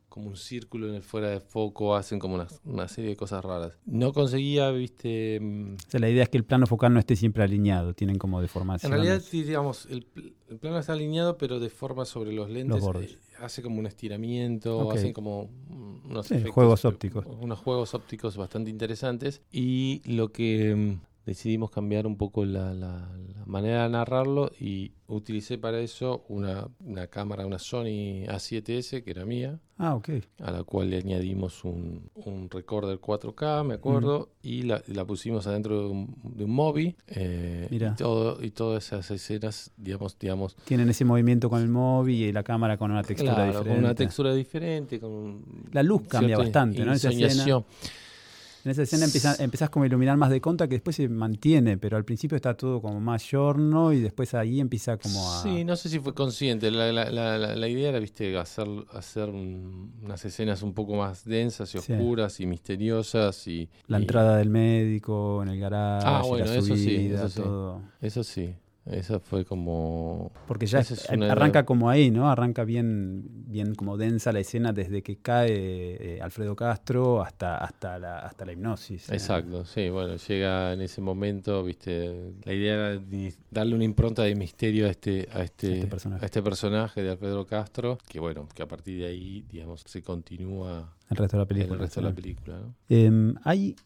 como un círculo en el fuera de foco, hacen como una, una serie de cosas raras. No conseguía, viste, mm, o sea, la idea es que el plano focal no esté siempre alineado, tienen como en deformaciones. realidad, digamos, el, pl- el plano está alineado, pero deforma sobre los lentes. bordes. eh, hace como un estiramiento, hacen como unos Sí, efectos, juegos eh, ópticos. Unos juegos ópticos bastante interesantes. Y lo que mm, decidimos cambiar un poco la, la- la manera de narrarlo y utilicé para eso una, una cámara, una Sony A7S, que era mía Ah, ok. a la cual le añadimos un, un recorder 4K, me acuerdo, y la, la pusimos adentro de un, de un Mobi. eh, y, todo, y todas esas escenas, digamos, digamos Tienen ese movimiento con el móvil y la cámara con una textura claro, diferente. con una textura diferente, con La luz cambia bastante, ¿no? Esa escena-. En esa escena empieza- empezás como a iluminar más de conta que después se mantiene, pero al principio está todo como más giorno y después ahí empieza como a... Sí, no sé si fue consciente. La, la- la- la- idea era, viste, hacer, hacer un- unas escenas un poco más densas y Sí. oscuras y misteriosas. y La y- entrada del médico en el garaje, Ah, bueno, la eso sí, subida, eso sí. todo. Eso sí, eso fue como... Porque ya Esa es- arranca como ahí, ¿no? Arranca bien, bien como densa la escena desde que cae eh, Alfredo Castro hasta, hasta, la, hasta la hipnosis. eh. Exacto, sí, bueno, llega en ese momento, viste, la idea era darle una impronta de misterio a este, a este, Este personaje. a este personaje de Alfredo Castro, que bueno, que a partir de ahí, digamos, se continúa El resto de la película. el resto de la película, ¿no? Eh, hay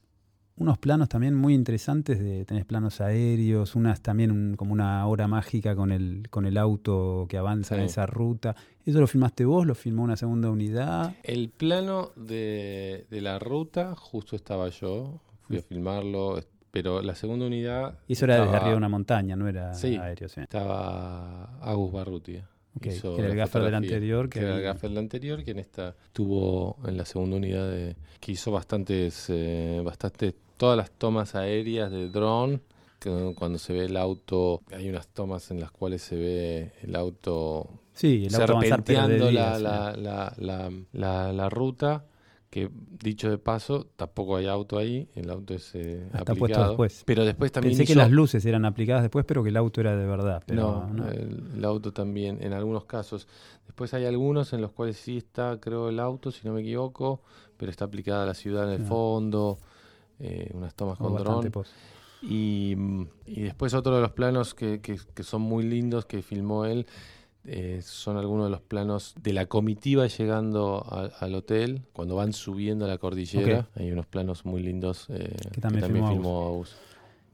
unos planos también muy interesantes de tenés planos aéreos, unas también un- como una hora mágica con el con el auto que avanza en Sí. esa ruta. ¿Eso lo filmaste vos? ¿Lo filmó una segunda unidad? El plano de, de la ruta, justo estaba yo, fui a filmarlo, pero la segunda unidad... Y eso era desde estaba- arriba de una montaña, no era Sí. aéreo, sí. Estaba Agus Barrutia. Ok, hizo que era el gaffer del anterior, Que que era el gaffer del anterior, que en esta tuvo en la segunda unidad de, que hizo bastantes, eh, bastantes, todas las tomas aéreas de dron. Que cuando se ve el auto, hay unas tomas en las cuales se ve el auto Sí, el auto serpenteando día, la, la, la, la, ruta que dicho de paso, tampoco hay auto ahí, el auto es eh, puesto aplicado. después. Pero después también Pensé que las luces eran aplicadas después, pero que el auto era de verdad. Pero no, no. El, el auto también, en algunos casos. Después hay algunos en los cuales sí está, creo, el auto, si no me equivoco, pero está aplicada la ciudad en el fondo, eh, unas tomas con dron. Y, mm, y después otro de los planos que, que- que son muy lindos que filmó él eh, son algunos de los planos de la comitiva llegando a- al hotel, cuando van subiendo la cordillera. Hay unos planos muy lindos eh, que también también, filmó.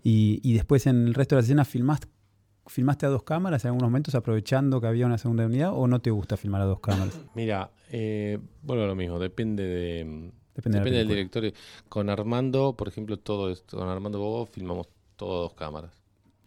Y, y después en el resto de las escenas filmaste, filmaste a dos cámaras en algunos momentos aprovechando que había una segunda unidad o no te gusta filmar a dos cámaras. Mira, eh, bueno, lo mismo, depende de... Depende, Depende, de la del director. Con Armando, por ejemplo, todo esto, con Armando Bobo filmamos todo dos cámaras.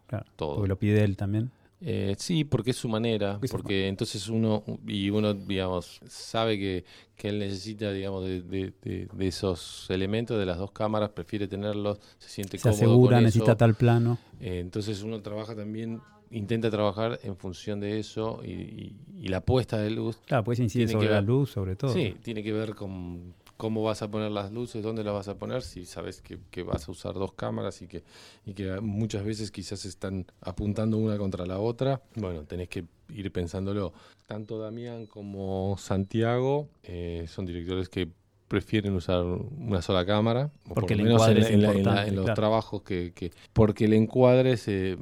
Claro, Todo. porque lo pide él también. Eh, sí, porque es su manera, Porque entonces uno, y uno, digamos, sabe que, que él necesita, digamos, de, de- de- de esos elementos de las dos cámaras, prefiere tenerlos, se siente Se cómodo asegura, con necesita eso. tal plano. Eh, entonces uno trabaja también, intenta trabajar en función de eso y, y- y la puesta de luz Claro, pues incide sobre que la ver- luz, sobre todo. Sí, tiene que ver con cómo vas a poner las luces, dónde las vas a poner, si sabes que, que vas a usar dos cámaras y que, y que muchas veces quizás están apuntando una contra la otra. Bueno, tenés que ir pensándolo. Tanto Damián como Santiago eh, son directores que prefieren usar una sola cámara, Porque por el lo menos en, en la- en la- en los claro. trabajos que, que- porque el encuadre se,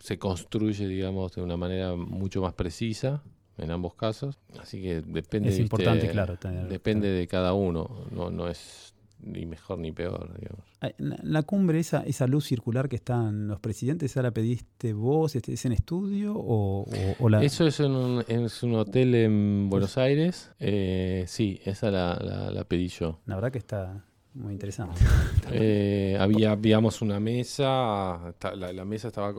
se construye, digamos, de una manera mucho más precisa en ambos casos, así que depende. Es ¿viste? importante, claro, tener- Depende de cada uno, no, no es ni mejor ni peor, digamos. La, la cumbre, esa, esa luz circular que están los presidentes, ¿esa la pediste vos? Este, ¿Es en estudio o, o- o la...? Eso es en un, es un hotel en Buenos Aires, eh, sí, esa la, la, la pedí yo. La verdad que está muy interesante. Eh, había, digamos, una mesa, la, la mesa estaba,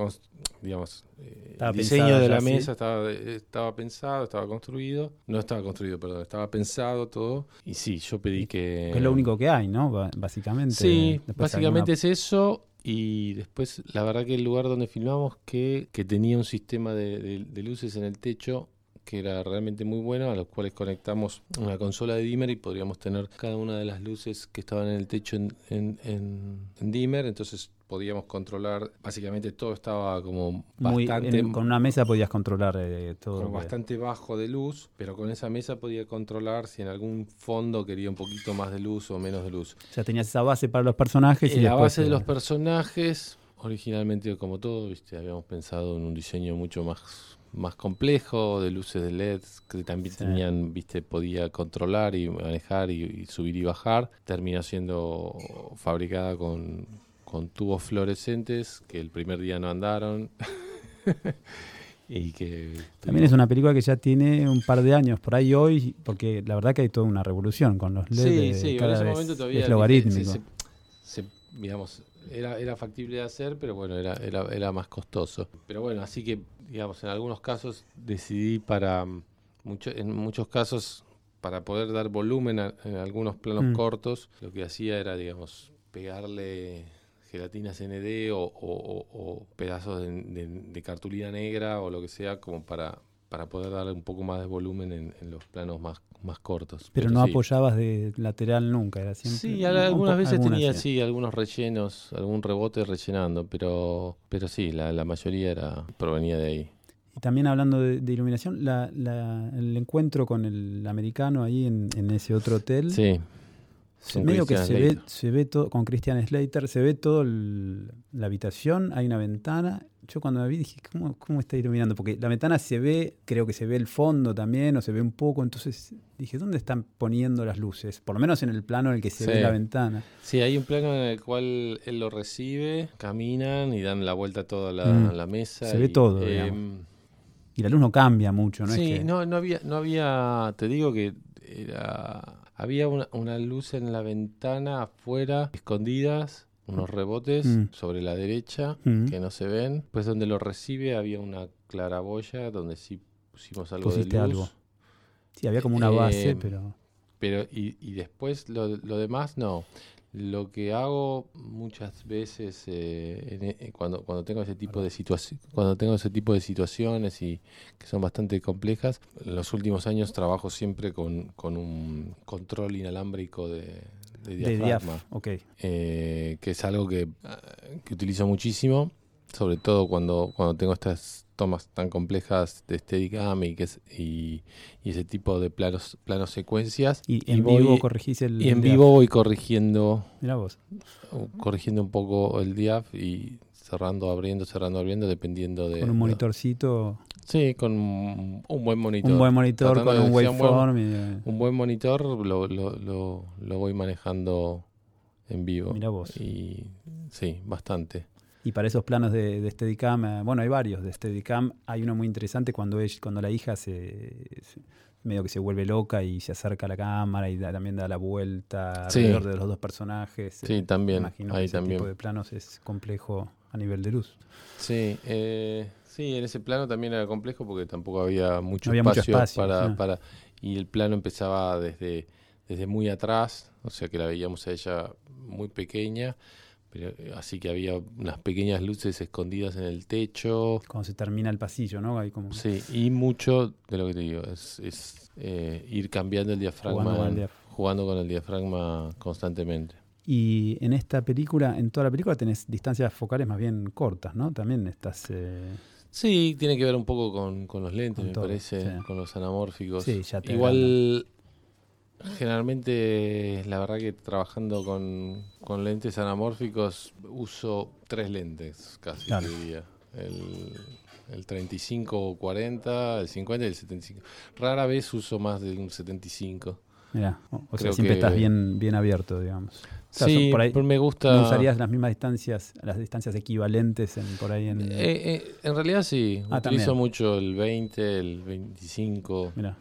digamos, eh, el diseño de la ¿sí? mesa estaba, estaba pensado, estaba construido, no estaba construido, perdón, estaba pensado todo, y sí, yo pedí que... es lo único que hay, ¿no? Básicamente. Sí, básicamente alguna- es eso. Y después, la verdad que el lugar donde filmamos, que, que tenía un sistema de, de- de luces en el techo que era realmente muy bueno, a los cuales conectamos una consola de dimmer y podríamos tener cada una de las luces que estaban en el techo en, en- en- en dimmer. Entonces podíamos controlar, básicamente todo estaba como bastante, con una mesa podías controlar eh, todo. bastante bajo de luz, pero con esa mesa podía controlar si en algún fondo quería un poquito más de luz o menos de luz. Ya tenías esa base para los personajes y En la después, base de eh, los personajes, originalmente como todo, ¿viste? habíamos pensado en un diseño mucho más, más complejo, de luces de LED que también Sí. tenían, viste, podía controlar y manejar y, y subir y bajar. Terminó siendo fabricada con, con tubos fluorescentes que el primer día no andaron. y que También es una película que ya tiene un par de años por ahí hoy, porque la verdad que hay toda una revolución con los LED. Sí, sí, en ese vez momento todavía es logarítmico. se- se- se- digamos, era, era factible de hacer, pero bueno, era, era, era más costoso. Pero bueno, así que, digamos, en algunos casos decidí para, mm, mucho, en muchos casos, para poder dar volumen a, en algunos planos Mm. cortos, lo que hacía era, digamos, pegarle gelatina CND o, o- o- o pedazos de, de- de cartulina negra o lo que sea, como para, para poder darle un poco más de volumen en, en los planos más, más cortos. Pero no sí. apoyabas de lateral nunca, era siempre. Sí, un al- algunas veces algunas, tenía sí. sí algunos rellenos, algún rebote rellenando, pero pero sí, la, la mayoría era provenía de ahí. Y también hablando de, de iluminación, la, la- el encuentro con el americano ahí en, en ese otro hotel. Sí. Se- medio que se ve, se ve todo, con Christian Slater, se ve todo el- la habitación, hay una ventana. Yo cuando la vi dije, ¿cómo, ¿cómo está iluminando? Porque la ventana se ve, creo que se ve el fondo también, o se ve un poco. Entonces dije, ¿dónde están poniendo las luces? Por lo menos en el plano en el que se Sí. ve la ventana. Sí, hay un plano en el cual él lo recibe, caminan y dan la vuelta a toda la, Mm. la mesa. Se ve todo, eh, digamos. Y la luz no cambia mucho, ¿no? sí, es que, no, no había, no había, te digo que era, había una, una luz en la ventana afuera, escondidas, unos rebotes Mm. sobre la derecha Mm. que no se ven. Pues donde lo recibe había una claraboya donde sí pusimos algo Pusiste de luz. algo. Sí, había como una base, Eh, pero... Pero, y, y después lo, lo demás, no. Lo que hago muchas veces eh, en- eh, cuando, cuando tengo ese tipo de situaciones, cuando tengo ese tipo de situaciones y que son bastante complejas, en los últimos años trabajo siempre con, con un control inalámbrico de, de De diafragma diaf, ok. eh, que es algo que, ah, que utilizo muchísimo, sobre todo cuando, cuando tengo estas tomas tan complejas de Steadicam y, que es- y, y ese tipo de planos, planos secuencias. Y en voy- vivo corregís el. y en vivo voy corrigiendo, Mirá vos. corrigiendo un poco el diaf y cerrando, abriendo, cerrando, abriendo, dependiendo de... Con un monitorcito. Sí, con un un buen monitor. Un buen monitor Tratando con un un buen- waveform. y, eh, Un buen monitor lo, lo, lo, lo voy manejando en vivo. Mirá vos. Y sí, bastante. Y para esos planos de, de Steadicam, eh, bueno, hay varios de Steadicam. Hay uno muy interesante cuando, ella- cuando la hija se, se- medio que se vuelve loca y se acerca a la cámara y da- también da la vuelta Sí. alrededor de los dos personajes. Sí, Eh, también, Imagino que ese tipo de planos es complejo a nivel de luz. Sí, eh, sí, en ese plano también era complejo porque tampoco había mucho, había mucho espacio, espacio, para, para y el plano empezaba desde, desde muy atrás, o sea que la veíamos a ella muy pequeña, pero eh, así que había unas pequeñas luces escondidas en el techo, Cuando se termina el pasillo, ¿no? Hay como sí, y mucho de lo que te digo es, es, eh, ir cambiando el diafragma, Jugando con el en- diaf- jugando con el diafragma constantemente. Y en esta película, en toda la película tenés distancias focales más bien cortas, ¿no? También estás... eh, Sí, tiene que ver un poco con, con los lentes, Con me todo, parece, sí. con los anamórficos. Sí, ya te Igual, generalmente, la verdad que trabajando con, con lentes anamórficos, uso tres lentes, casi Claro. diría. El, el 35 o 40, el 50 y el 75. Rara vez uso más de un 75. mirá, o, o sea, siempre que- estás bien, bien abierto, digamos. O sea, sí, por ahí- me gusta... ¿No usarías las mismas distancias, las distancias equivalentes en, por ahí en... Eh, eh, en realidad sí, Ah, utilizo también. mucho el 20, el 25. Mirá.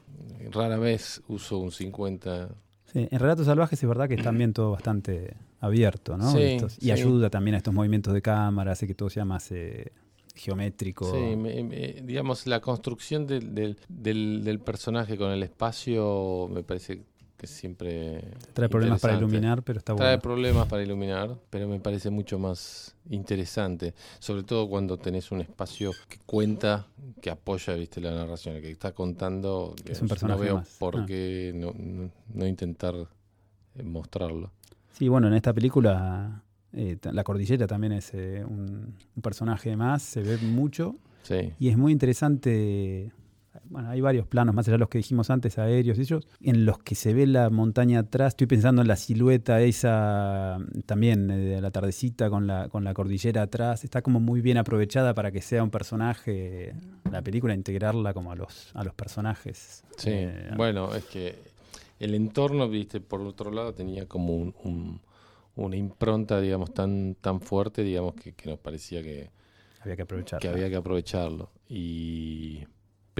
Rara vez uso un 50. Sí, en Relatos Salvajes es verdad que es también todo bastante abierto, ¿no? Sí, Estos- y sí. ayuda también a estos movimientos de cámara, hace que todo sea más eh, geométrico. Sí, me- me- digamos, la construcción del, del, del- del personaje con el espacio me parece que siempre... Trae problemas para iluminar, pero está Trae bueno. problemas para iluminar, pero me parece mucho más interesante, sobre todo cuando tenés un espacio que cuenta, que apoya, viste, la narración, que está contando. Es un No veo más. por Ah. qué no, no- no intentar eh, mostrarlo. Sí, bueno, en esta película eh, la cordillera también es eh, un, un personaje más, se ve mucho Sí. y es muy interesante. Bueno, hay varios planos, más allá de los que dijimos antes, aéreos y ellos, en los que se ve la montaña atrás. Estoy pensando en la silueta esa también eh, de la tardecita con la, con la cordillera atrás. Está como muy bien aprovechada para que sea un personaje, la película, integrarla como a los, a los personajes. Sí, Eh, bueno, es que el entorno, viste, por otro lado tenía como un, un- una impronta, digamos, tan, tan fuerte, digamos, que, que nos parecía que, Había que aprovecharla. que había que aprovecharlo. Y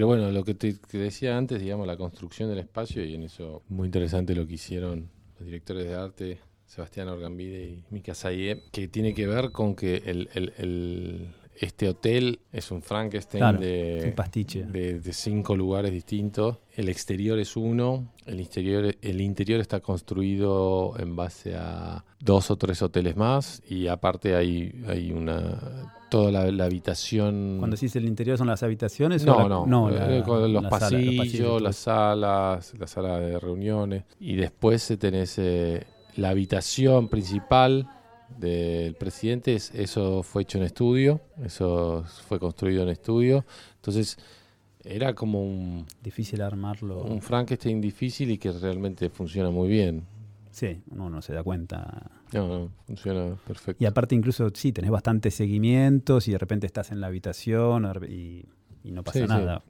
pero bueno, lo que te decía antes, digamos, la construcción del espacio, y en eso muy interesante lo que hicieron los directores de arte, Sebastián Orgambide y Mika Sayé, que tiene que ver con que el- este hotel es un Frankenstein Claro, de, un pastiche. de, de cinco lugares distintos. El exterior es uno, el interior, el interior está construido en base a dos o tres hoteles más y aparte hay, hay una toda la, la habitación. Cuando decís el interior son las habitaciones no, o la- no, no, eh, la- los, sala, pasillos, las salas, la sala de reuniones y después tenés eh, la habitación principal del presidente, es- eso fue hecho en estudio, eso fue construido en estudio, entonces era como un, Difícil armarlo. un Frankenstein difícil y que realmente funciona muy bien. Sí, uno no se da cuenta. No, no, funciona perfecto. Y aparte incluso, sí, tenés bastantes seguimientos y de repente estás en la habitación y, y no pasa Sí, sí. nada.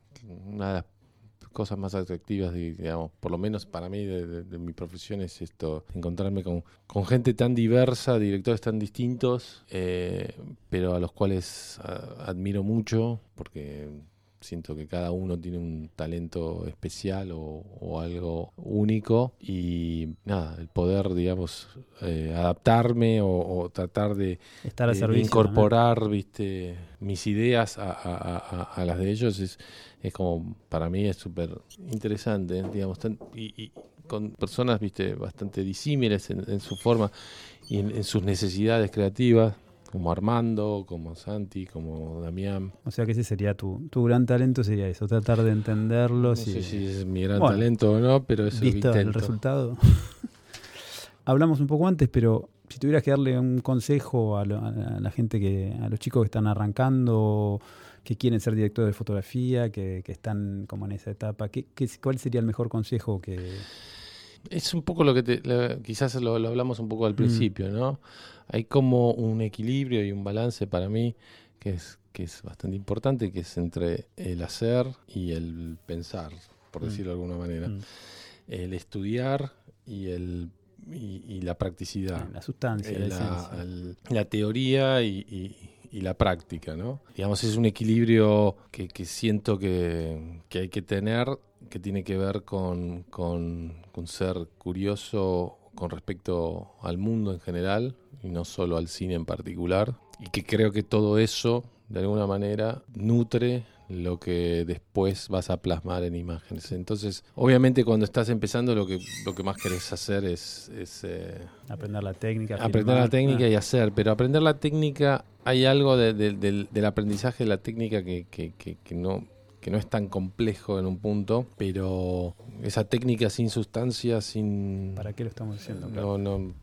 Cosas más atractivas, de- digamos, por lo menos para mí de, de- de mi profesión es esto, encontrarme con, con gente tan diversa, directores tan distintos, eh, pero a los cuales admiro mucho porque siento que cada uno tiene un talento especial o, o algo único y nada, el poder, digamos, eh, adaptarme o, o tratar de, Estar al de- de servicio. incorporar, viste, mis ideas a, a- a- a- a las de ellos es, es como, para mí es súper interesante, digamos, tan- y, y con personas, viste, bastante disímiles en, en su forma y en, en sus necesidades creativas, como Armando, como Santi, como Damián. O sea que ese sería tu, tu gran talento, sería eso, tratar de No entenderlos sé y si es mi gran Bueno, talento o no, pero eso visto el resultado. Hablamos un poco antes, pero si tuvieras que darle un consejo a, lo- a la gente que, a los chicos que están arrancando, que quieren ser directores de fotografía, que, que están como en esa etapa, ¿qué, qué- cuál sería el mejor consejo que Es un poco lo que te, la- quizás lo, lo hablamos un poco al Mm. principio, ¿no? Hay como un equilibrio y un balance para mí que es, que es bastante importante, que es entre el hacer y el pensar, por Mm. decirlo de alguna manera. Mm. El estudiar y, el, y, y la practicidad. la sustancia, la, Eh, la, la teoría y, y- y la práctica, ¿no? Digamos, es un equilibrio que, siento que, que hay que tener, que tiene que ver con, con- con ser curioso con respecto al mundo en general y no solo al cine en particular. Y que creo que todo eso, de alguna manera, nutre lo que después vas a plasmar en imágenes. Entonces, obviamente cuando estás empezando lo que, lo que más querés hacer es... es, eh, aprender la técnica. aprender filmar, la técnica ah, y hacer, pero aprender la técnica, hay algo de- de- del, del aprendizaje de la técnica que, que- que- que no que no es tan complejo en un punto, pero esa técnica sin sustancia, sin... ¿Para qué lo estamos diciendo? Claro. no, no,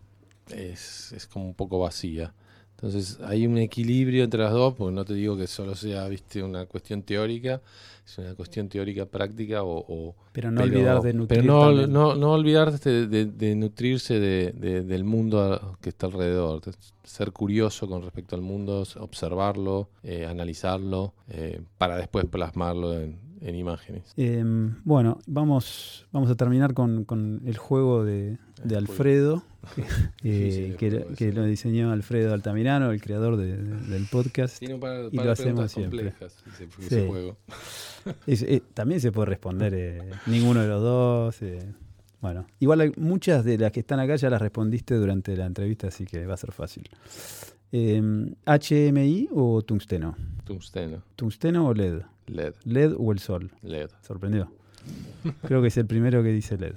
es, es como un poco vacía. Entonces hay un equilibrio entre las dos, porque no te digo que solo sea, viste, una cuestión teórica, es una cuestión teórica práctica o, o- Pero no pero- olvidar de nutrir Pero no, no, no olvidarte de, de- de nutrirse de- de- del mundo que está alrededor. de ser curioso con respecto al mundo, observarlo, eh, analizarlo, eh, para después plasmarlo en, en imágenes. Em, bueno, vamos, vamos a terminar con, con el juego de, de El Alfredo, que, eh, que, lo diseñó Alfredo Altamirano, el creador de- de- del podcast. Tiene un par, Y lo de hacemos siempre. complejas ese, Sí. ese juego. Es- eh, también se puede responder eh, ninguno de los dos. eh. Bueno, igual hay- muchas de las que están acá ya las respondiste durante la entrevista, así que va a ser fácil. Em, ¿HMI o tungsteno? Tungsteno, ¿Tungsteno o LED? LED, ¿LED o el sol? LED. Sorprendió. Creo que es el primero que dice LED.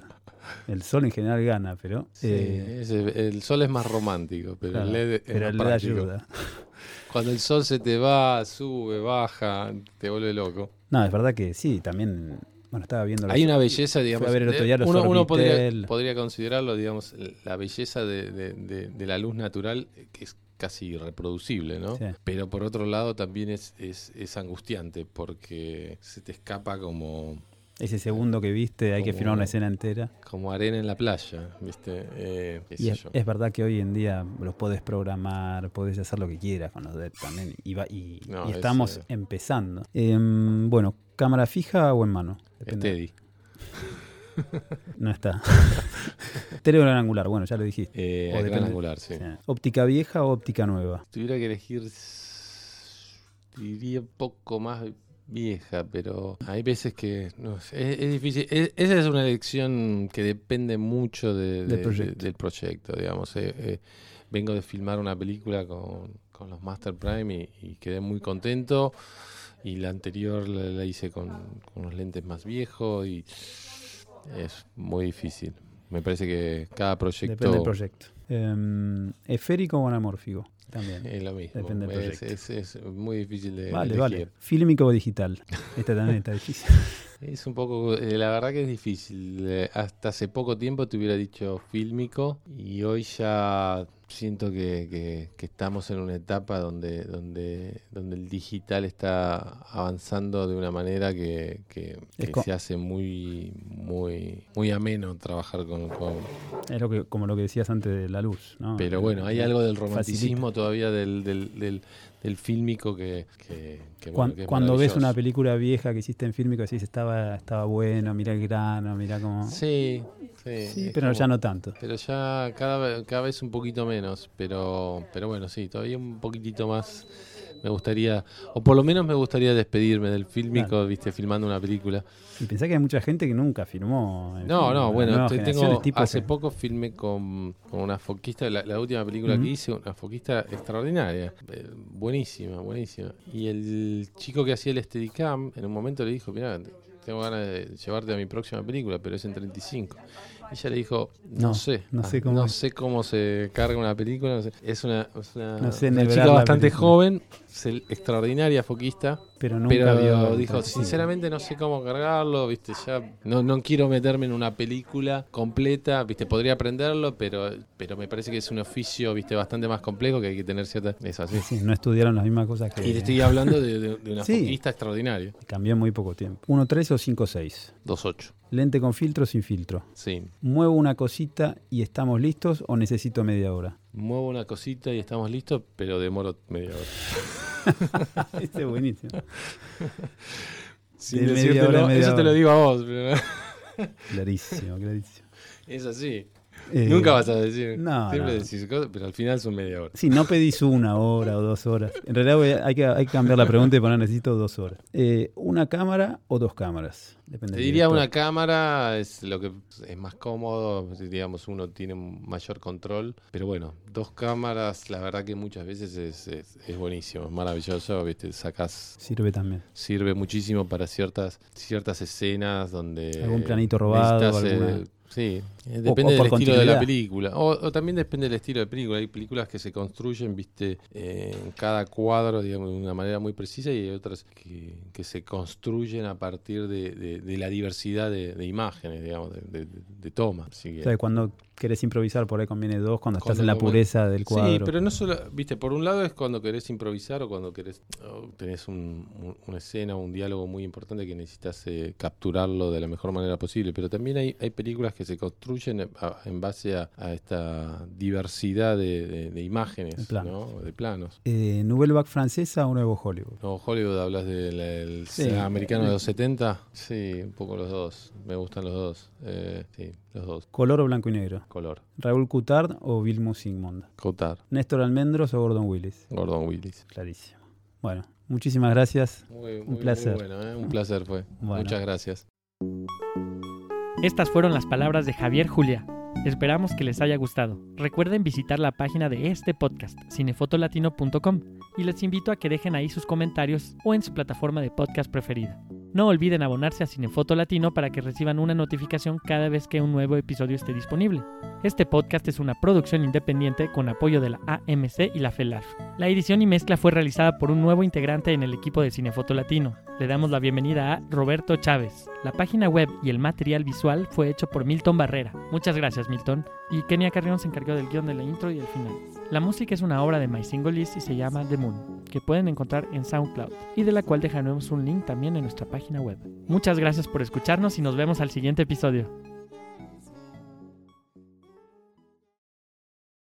El sol en general gana, pero, Sí, eh, ese- el sol es más romántico, pero claro, el LED es pero más el LED ayuda. Cuando el sol se te va, sube, baja, te vuelve loco. No, es verdad que sí, también. Bueno, estaba viendo. los- Hay una belleza, digamos. a ver el otro de- día los uno uno podría, considerarlo, digamos, la belleza de, de- de- de la luz natural, que es casi irreproducible, ¿no? Sí. Pero por otro lado también es, es, es angustiante porque se te escapa como, Ese segundo que viste, hay que filmar una escena entera. como arena en la playa, ¿viste? Eh, qué Y sé es, yo. es verdad que hoy en día los podés programar, podés hacer lo que quieras con los LED también. Y, va- y- No, y es, estamos eh, empezando. Em, bueno, ¿cámara fija o en mano? Depende. Steady. No está. Tele o gran angular, bueno, ya lo dijiste. Eh, O gran angular, sí. Sí. ¿Óptica vieja o óptica nueva? Si tuviera que elegir, diría un poco más vieja, pero hay veces que no es, es difícil. Es- esa es una elección que depende mucho de- Del de- proyecto. de- del proyecto, digamos. Eh, eh, vengo de filmar una película con, con los Master Prime y, y quedé muy contento. Y la anterior la, la hice con, con unos lentes más viejos y es muy difícil. Me parece que cada proyecto Depende del proyecto. Em, ¿Esférico o anamórfico? También. es lo mismo. Depende del Es, proyecto. es- es muy difícil de Vale, elegir. vale. ¿Fílmico o digital? Esta también está difícil. Es un poco, eh, la verdad que es difícil. Eh, hasta hace poco tiempo te hubiera dicho fílmico y hoy ya siento que, que- que estamos en una etapa donde, donde, donde el digital está avanzando de una manera que, que- se hace muy, muy, muy ameno trabajar con, con- Es lo que, como lo que decías antes de la luz, ¿no? Pero bueno, hay algo del facilita. romanticismo todavía del, del, del, del fílmico que, que, que, bueno, que es cuando ves una película vieja que hiciste en fílmico, decís estaba, estaba bueno, mira el grano, mira cómo. Sí, sí. Pero como- ya no tanto. Pero ya cada, cada vez un poquito menos, pero, pero bueno, sí, todavía un poquitito más me gustaría, o por lo menos me gustaría despedirme del fílmico, Claro. viste, filmando una película. Y pensá que hay mucha gente que nunca filmó. No, fin, no, bueno, tengo, hace que- poco filmé con, con una foquista, la, la última película que hice, una foquista extraordinaria, eh, buenísima, buenísima. Y el chico que hacía el Steadicam, en un momento le dijo, mira, tengo ganas de llevarte a mi próxima película, pero es en 35. Ella le dijo, no, No, sé, no sé ah, cómo no sé cómo se carga una película. no sé. Es una, es una, No sé chica bastante película. joven, extraordinaria foquista, Pero nunca pero vio- dijo, sinceramente no sé cómo cargarlo, viste, ya no, no quiero meterme en una película completa, viste, podría aprenderlo, pero, pero me parece que es un oficio, viste, bastante más complejo que hay que tener cierta... Es así. Sí, no estudiaron las mismas cosas que Y te estoy hablando de, de- de una Sí. foquista extraordinaria. cambió en muy poco tiempo. 1.3 o 5.6. 2.8. Lente con filtro o sin filtro. Sí. ¿Muevo una cosita y estamos listos o necesito media hora? Muevo una cosita y estamos listos, pero demoro media hora. este es buenísimo. Sin De decírtelo, hora eso te lo digo a vos, pero Clarísimo, clarísimo. es así. Eh, Nunca vas a decir. no, siempre no. decís cosas, pero al final son media hora. Sí, no pedís una hora o dos horas. En realidad hay que, hay que cambiar la pregunta y poner necesito dos horas. Eh, ¿Una cámara o dos cámaras? Depende Te diría una cámara es lo que es más cómodo, digamos, uno tiene mayor control, pero bueno, dos cámaras, la verdad que muchas veces es, es, es buenísimo, es maravilloso, viste, sacas, Sirve también. sirve muchísimo para ciertas ciertas escenas donde Algún planito robado, necesitas, alguna- sí, eh, O- depende o por del estilo de la película, o, o también depende del estilo de película. Hay películas que se construyen, viste, eh, en cada cuadro, digamos, de una manera muy precisa y hay otras que, que se construyen a partir de, de- de la diversidad de, de imágenes, digamos, de toma. Así que- O sea, cuando querés improvisar por ahí conviene dos, cuando estás en la pureza del cuadro. Sí, pero no solo, viste, por un lado es cuando querés improvisar o cuando querés, o tenés un- un- una escena o un diálogo muy importante que necesitas eh, capturarlo de la mejor manera posible, pero también hay, hay películas que se construyen a- en base a, a esta diversidad de, de- de imágenes, De planos. ¿no? de planos. Eh, ¿Nouvelle Vague francesa o Nuevo Hollywood? No, Hollywood hablas del Sí. cine americano de los 70, sí, un poco los dos, me gustan los dos, eh, sí, los dos, ¿Color o blanco y negro? color, ¿Raúl Coutard o Vilmos Sigmund? Cotard, ¿Néstor Almendros o Gordon Willis? Gordon Willis. Clarísimo. Bueno, muchísimas gracias. Muy, Un muy- placer. muy bueno, ¿eh? un placer fue. Bueno. Muchas gracias. Estas fueron las palabras de Javier Julia. Esperamos que les haya gustado. Recuerden visitar la página de este podcast, cinefotolatino.com, y les invito a que dejen ahí sus comentarios o en su plataforma de podcast preferida. No olviden abonarse a Cinefoto Latino para que reciban una notificación cada vez que un nuevo episodio esté disponible. Este podcast es una producción independiente con apoyo de la AMC y la FELAF. La edición y mezcla fue realizada por un nuevo integrante en el equipo de Cinefoto Latino. Le damos la bienvenida a Roberto Chávez. La página web y el material visual fue hecho por Milton Barrera. Muchas gracias, Milton. Y Kenia Carrión se encargó del guion de la intro y el final. La música es una obra de My Single List y se llama The Moon, que pueden encontrar en SoundCloud y de la cual dejaremos un link también en nuestra Muchas gracias por escucharnos y nos vemos al siguiente episodio.